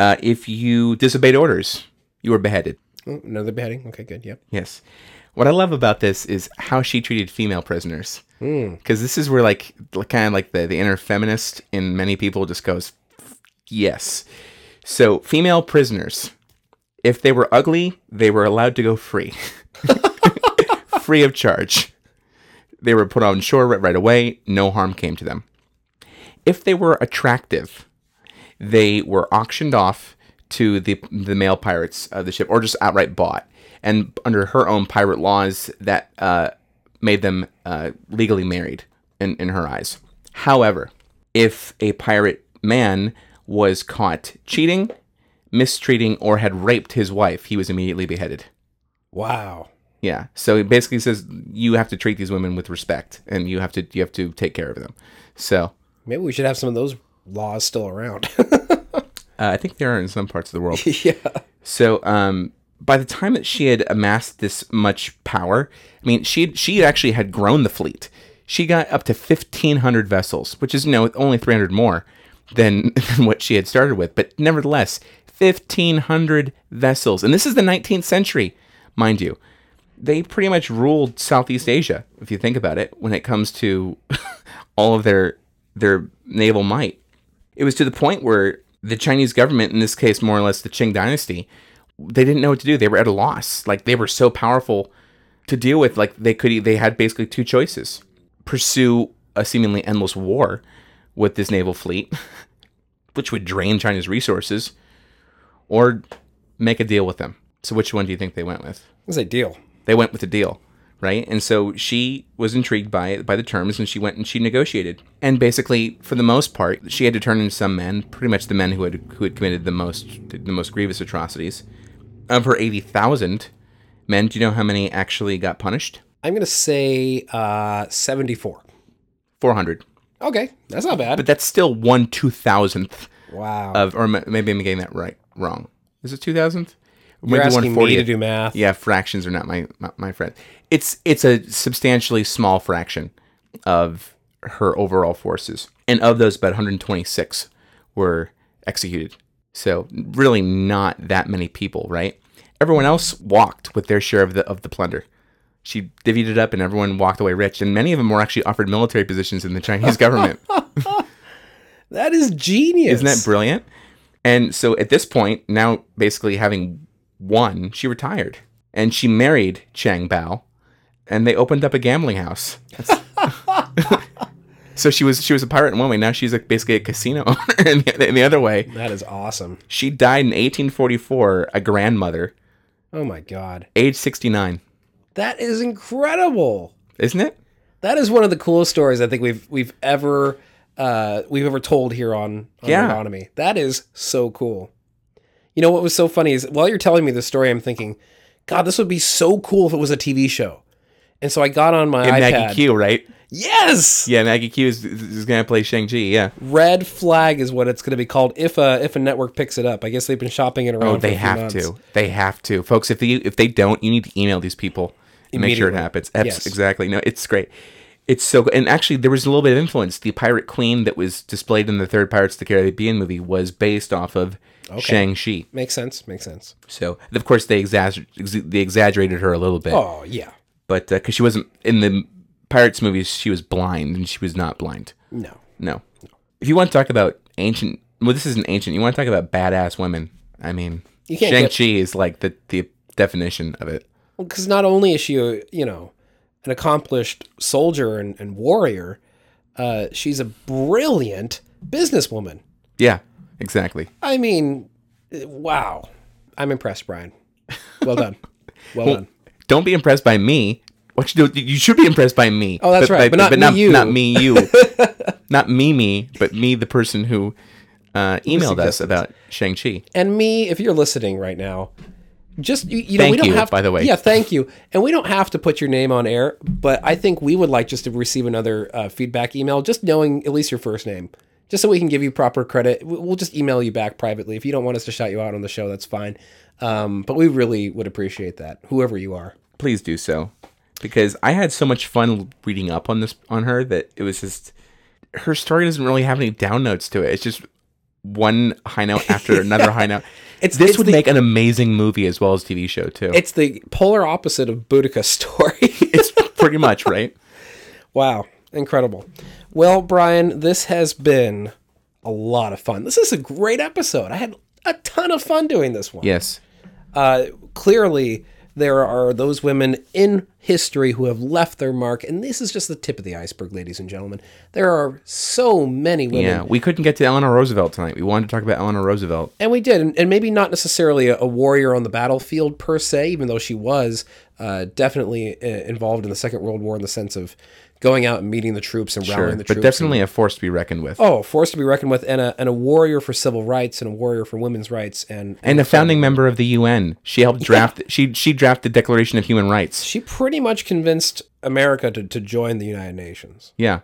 Uh, if you disobeyed orders, you were beheaded. Oh, another beheading. Okay. Good. Yep. Yes. What I love about this is how she treated female prisoners. Because this is where, like, kind of like the, the inner feminist in many people just goes, yes. So, female prisoners, if they were ugly, they were allowed to go free, free of charge. They were put on shore right, right away. No harm came to them. If they were attractive, they were auctioned off to the the male pirates of the ship, or just outright bought. And under her own pirate laws, that uh, made them uh, legally married in, in her eyes. However, if a pirate man was caught cheating, mistreating, or had raped his wife, he was immediately beheaded. Wow. Yeah. So it basically says you have to treat these women with respect, and you have to you have to take care of them. So Maybe we should have some of those laws still around. uh, I think there are in some parts of the world. yeah. So, um, by the time that she had amassed this much power, I mean, she she actually had grown the fleet. She got up to fifteen hundred vessels, which is you know only three hundred more than, than what she had started with, but nevertheless, fifteen hundred vessels, and this is the nineteenth century, mind you. They pretty much ruled Southeast Asia, if you think about it, when it comes to all of their their naval might. It was to the point where the Chinese government, in this case more or less the Qing dynasty, they didn't know what to do. They were at a loss. Like they were so powerful to deal with. Like they could they had basically two choices: pursue a seemingly endless war with this naval fleet, which would drain China's resources, or make a deal with them. So which one do you think they went with? Was a deal. They went with the deal, right? And so she was intrigued by by the terms, and she went and she negotiated. And basically, for the most part, she had to turn in some men, pretty much the men who had who had committed the most the most grievous atrocities. Of her eighty thousand men, do you know how many actually got punished? I'm going to say uh, 74. Four hundred. Okay, that's not bad. But that's still one two thousandth wow. of, or maybe I'm getting that right wrong. Is it two thousandth? You're asking me to do math. Yeah, fractions are not my, my my friend. It's it's a substantially small fraction of her overall forces, and of those, about 126 were executed. So really, not that many people, right? Everyone else walked with their share of the of the plunder. She divvied it up, and everyone walked away rich. And many of them were actually offered military positions in the Chinese government. That is genius. Isn't that brilliant? And so at this point, now basically having won, she retired and she married Chang Bao, and they opened up a gambling house. So she was she was a pirate in one way. Now she's like basically a casino owner in the, in the other way. That is awesome. She died in 1844, a grandmother, Oh my god. age 69. That is incredible. Isn't it? That is one of the coolest stories I think we've we've ever uh, we've ever told here on, on Yeah. That is so cool. You know what was so funny is while you're telling me this story, I'm thinking, God, this would be so cool if it was a TV show. And so I got on my And iPad. Maggie Q, right? Yes. Yeah, Maggie Q is, is going to play Shang-Chi, yeah. Red flag is what it's going to be called if a if a network picks it up. I guess they've been shopping it around. Oh, they have months. to. They have to, folks. If they if they don't, you need to email these people and make sure it happens. Yes. Exactly. No, it's great. It's so good. And actually, there was a little bit of influence. The Pirate Queen that was displayed in the third Pirates of the Caribbean movie was based off of Shang Chi. Makes sense. Makes sense. So, of course, they exagger- ex- they exaggerated her a little bit, Oh yeah. but because she wasn't in the Pirates movies, she was blind, and she was not blind. No. No. If you want to talk about ancient, well, this isn't ancient. You want to talk about badass women. I mean, You can't Shang get- Chi is like the the definition of it. because not only is she a you know an accomplished soldier and, and warrior, uh, she's a brilliant businesswoman. Yeah, exactly. I mean, wow, I'm impressed, Brian. Well done, well, done. Don't be impressed by me. What you do? You should be impressed by me. Oh, that's right, but not me, not you. Not me, you. not me, me, but me, the person who uh, emailed us about Shang Chi. And me, if you're listening right now, just you, you know Thank we don't you, have by the way. Yeah, thank you. And we don't have to put your name on air, but I think we would like just to receive another uh, feedback email, just knowing at least your first name, just so we can give you proper credit. We- We'll just email you back privately. If you don't want us to shout you out on the show, that's fine. Um, but we really would appreciate that, whoever you are. Please do so, because I had so much fun reading up on this on her that it was just her story doesn't really have any down notes to it. It's just one high note after another high note. It's- this it's would the- make an amazing movie as well as TV show too. It's the polar opposite of Boudica's story. it's pretty much right. Wow, incredible. Well, Brian, this has been a lot of fun. This is a great episode. I had a ton of fun doing this one. Yes. Uh, clearly, there are those women in history who have left their mark, and this is just the tip of the iceberg, ladies and gentlemen. There are so many women. Yeah, we couldn't get to Eleanor Roosevelt tonight. We wanted to talk about Eleanor Roosevelt. And we did, and, and maybe not necessarily a, a warrior on the battlefield per se, even though she was uh, definitely uh, involved in the Second World War in the sense of going out and meeting the troops and Sure, rallying the but troops. But definitely a force to be reckoned with. Oh, a force to be reckoned with, and a, and a warrior for civil rights, and a warrior for women's rights, and and a founding member of the UN. She helped draft. She she drafted the Declaration of Human Rights. she pretty much convinced America to, to join the United Nations, Yeah,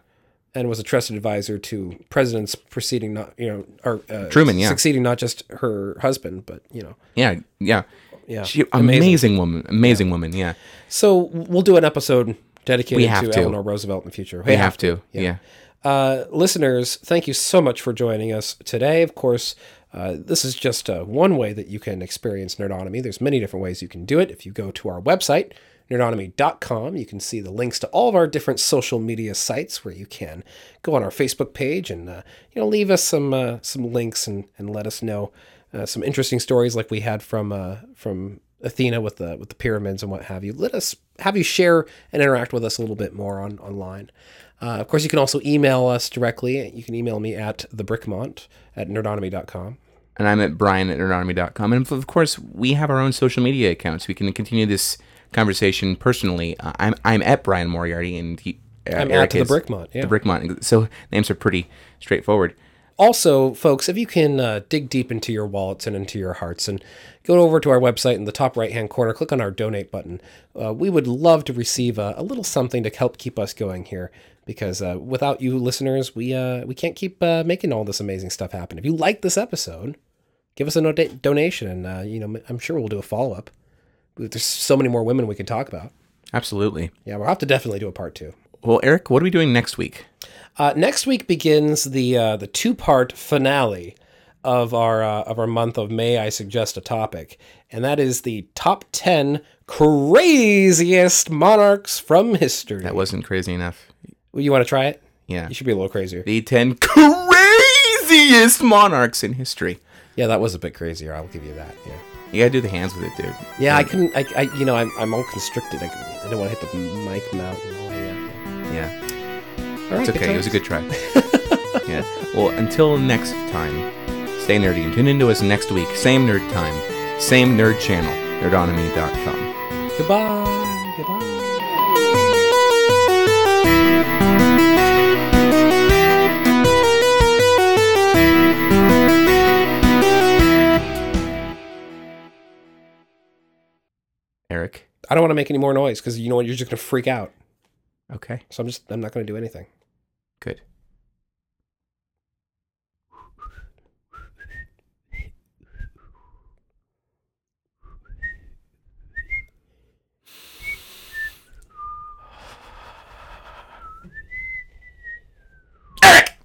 and was a trusted advisor to presidents preceding not you know or uh, Truman, yeah. succeeding not just her husband, but you know. yeah, yeah. Yeah, She amazing. amazing, woman, amazing woman. Yeah, So we'll do an episode dedicated We have to, to. Eleanor Roosevelt in the future. we have to. Yeah. Uh, listeners, thank you so much for joining us today. Of course, uh, this is just uh, one way that you can experience Nerdonomy. There's many different ways you can do it. If you go to our website, nerdonomy.com, you can see the links to all of our different social media sites where you can go on our Facebook page and uh, you know leave us some uh, some links and, and let us know uh, some interesting stories like we had from uh, from Athena with the with the pyramids and what have you. Let us have you share and interact with us a little bit more on online. Uh, of course, you can also email us directly. You can email me at thebrickmont at nerdonomy.com. And I'm at brian at nerdonomy.com. And of course, we have our own social media accounts. We can continue this conversation personally. Uh, I'm, I'm at Brian Moriarty, and he, uh, I'm Eric at the Brickmont. Yeah. The Brickmont. So names are pretty straightforward. Also, folks, if you can uh, dig deep into your wallets and into your hearts and go over to our website in the top right hand corner, click on our donate button. Uh, we would love to receive a, a, little something to help keep us going here because uh, without you listeners, we, uh, we can't keep uh, making all this amazing stuff happen. If you like this episode, give us a no- donation and, uh, you know, I'm sure we'll do a follow up. There's so many more women we can talk about. Absolutely. Yeah, we'll have to definitely do a part two. Well, Eric, what are we doing next week? Uh, next week begins the uh, the two part finale of our uh, of our month of May. I suggest a topic, and that is the top ten craziest monarchs from history. That wasn't crazy enough. You want to try it? Yeah. You should be a little crazier. The ten craziest monarchs in history. Yeah, that was a bit crazier. I'll give you that. Yeah. You gotta do the hands with it, dude. Yeah, I couldn't. I, I you know, I'm, I'm all constricted. I, I didn't want to hit the mic mount that. Yeah. Right, It's okay. It was a good try. yeah. Well, until next time, stay nerdy and tune into us next week. Same nerd time, same nerd channel, nerdonomy.com. Goodbye. Goodbye. Eric. I don't want to make any more noise because you know what? You're just gonna freak out. Okay. So I'm just. I'm not gonna do anything. Good.